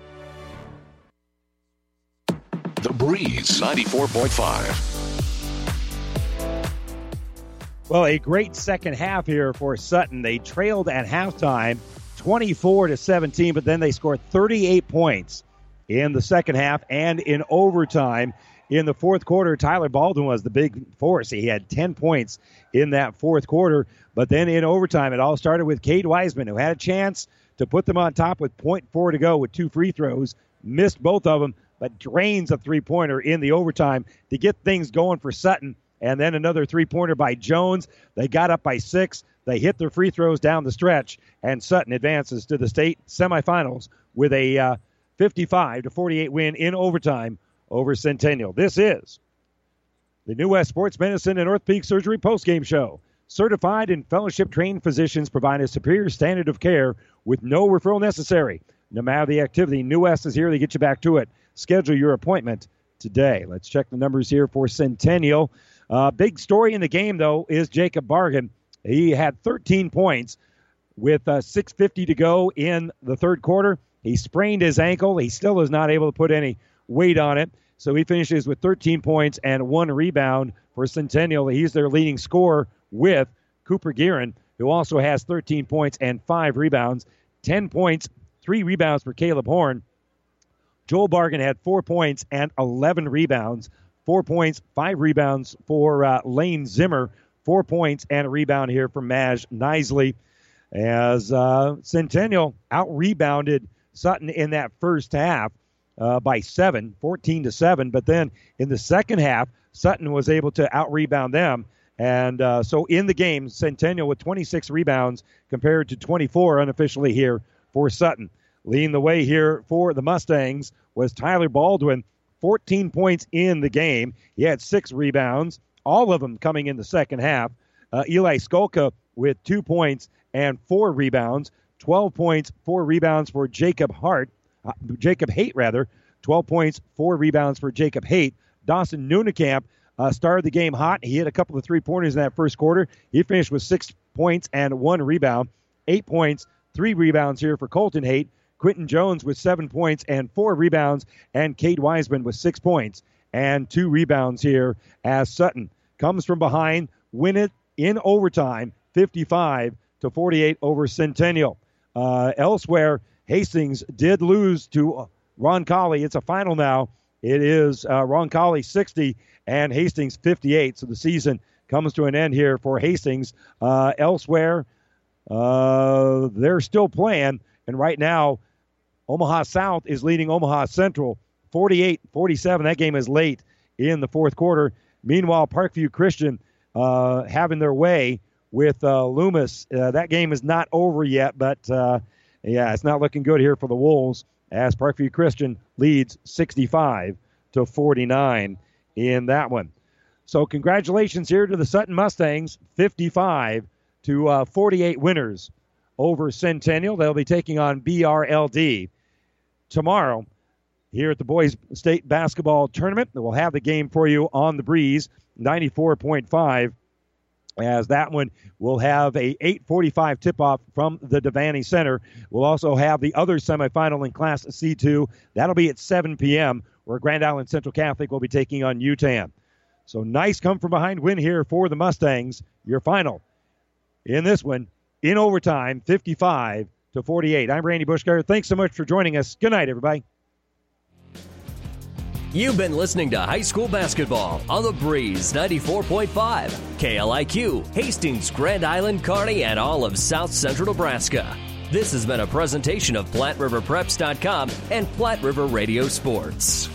The Breeze 94.5. Well, a great second half here for Sutton. They trailed at halftime 24 to 17, but then they scored 38 points in the second half and in overtime. In the fourth quarter, Tyler Baldwin was the big force. He had 10 points in that fourth quarter. But then in overtime, it all started with Cade Wiseman, who had a chance to put them on top with .4 to go with two free throws, missed both of them, but drains a three pointer in the overtime to get things going for Sutton. And then another three pointer by Jones. They got up by six. They hit their free throws down the stretch, and Sutton advances to the state semifinals with a uh, 55 to 48 win in overtime over Centennial. This is the New West Sports Medicine and Orthopedic Surgery postgame show. Certified and fellowship trained physicians provide a superior standard of care with no referral necessary. No matter the activity, New West is here to get you back to it. Schedule your appointment today. Let's check the numbers here for Centennial. Uh, big story in the game, though, is Jacob Bargan. He had 13 points with uh, 6.50 to go in the third quarter. He sprained his ankle. He still is not able to put any weight on it. So he finishes with 13 points and one rebound for Centennial. He's their leading scorer with Cooper Guerin, who also has 13 points and five rebounds. 10 points, three rebounds for Caleb Horn. Joel Bargan had four points and 11 rebounds. Four points, five rebounds for uh, Lane Zimmer. Four points and a rebound here for Maj Nisley. As uh, Centennial out rebounded Sutton in that first half uh, by seven, 14 to seven. But then in the second half, Sutton was able to out rebound them. And uh, so in the game, Centennial with 26 rebounds compared to 24 unofficially here for Sutton. Leading the way here for the Mustangs was Tyler Baldwin, 14 points in the game. He had six rebounds, all of them coming in the second half. Uh, Eli Skalka with two points and four rebounds. 12 points, four rebounds for Jacob Hart, uh, Jacob Haight rather. 12 points, four rebounds for Jacob Haight. Dawson Nunekamp uh, started the game hot. He hit a couple of three pointers in that first quarter. He finished with six points and one rebound. Eight points, three rebounds here for Colton Haight. Quinton Jones with seven points and four rebounds, and Cade Wiseman with six points and two rebounds here as Sutton comes from behind, win it in overtime, 55 to 48 over Centennial. Uh, elsewhere, Hastings did lose to Roncalli. It's a final now. It is uh, Roncalli 60 and Hastings 58. So the season comes to an end here for Hastings. Uh, elsewhere, uh, they're still playing, and right now, Omaha South is leading Omaha Central 48 47. That game is late in the fourth quarter. Meanwhile, Parkview Christian uh, having their way with uh, Loomis. Uh, that game is not over yet, but uh, yeah, it's not looking good here for the Wolves as Parkview Christian leads 65 to 49 in that one. So congratulations here to the Sutton Mustangs, 55 to uh, 48 winners over Centennial. They'll be taking on BRLD tomorrow here at the Boys State Basketball Tournament. We'll have the game for you on the breeze, 94.5. As that one will have a 8:45 tip-off from the Devaney Center. We'll also have the other semifinal in Class C2. That'll be at 7 p.m. where Grand Island Central Catholic will be taking on Yutan. So nice come from behind win here for the Mustangs. Your final in this one in overtime, 55 to 48. I'm Randy Bushgard. Thanks so much for joining us. Good night, everybody. You've been listening to high school basketball on the Breeze 94.5, KLIQ, Hastings, Grand Island, Kearney, and all of South Central Nebraska. This has been a presentation of PlatteRiverPreps.com and Platte River Radio Sports.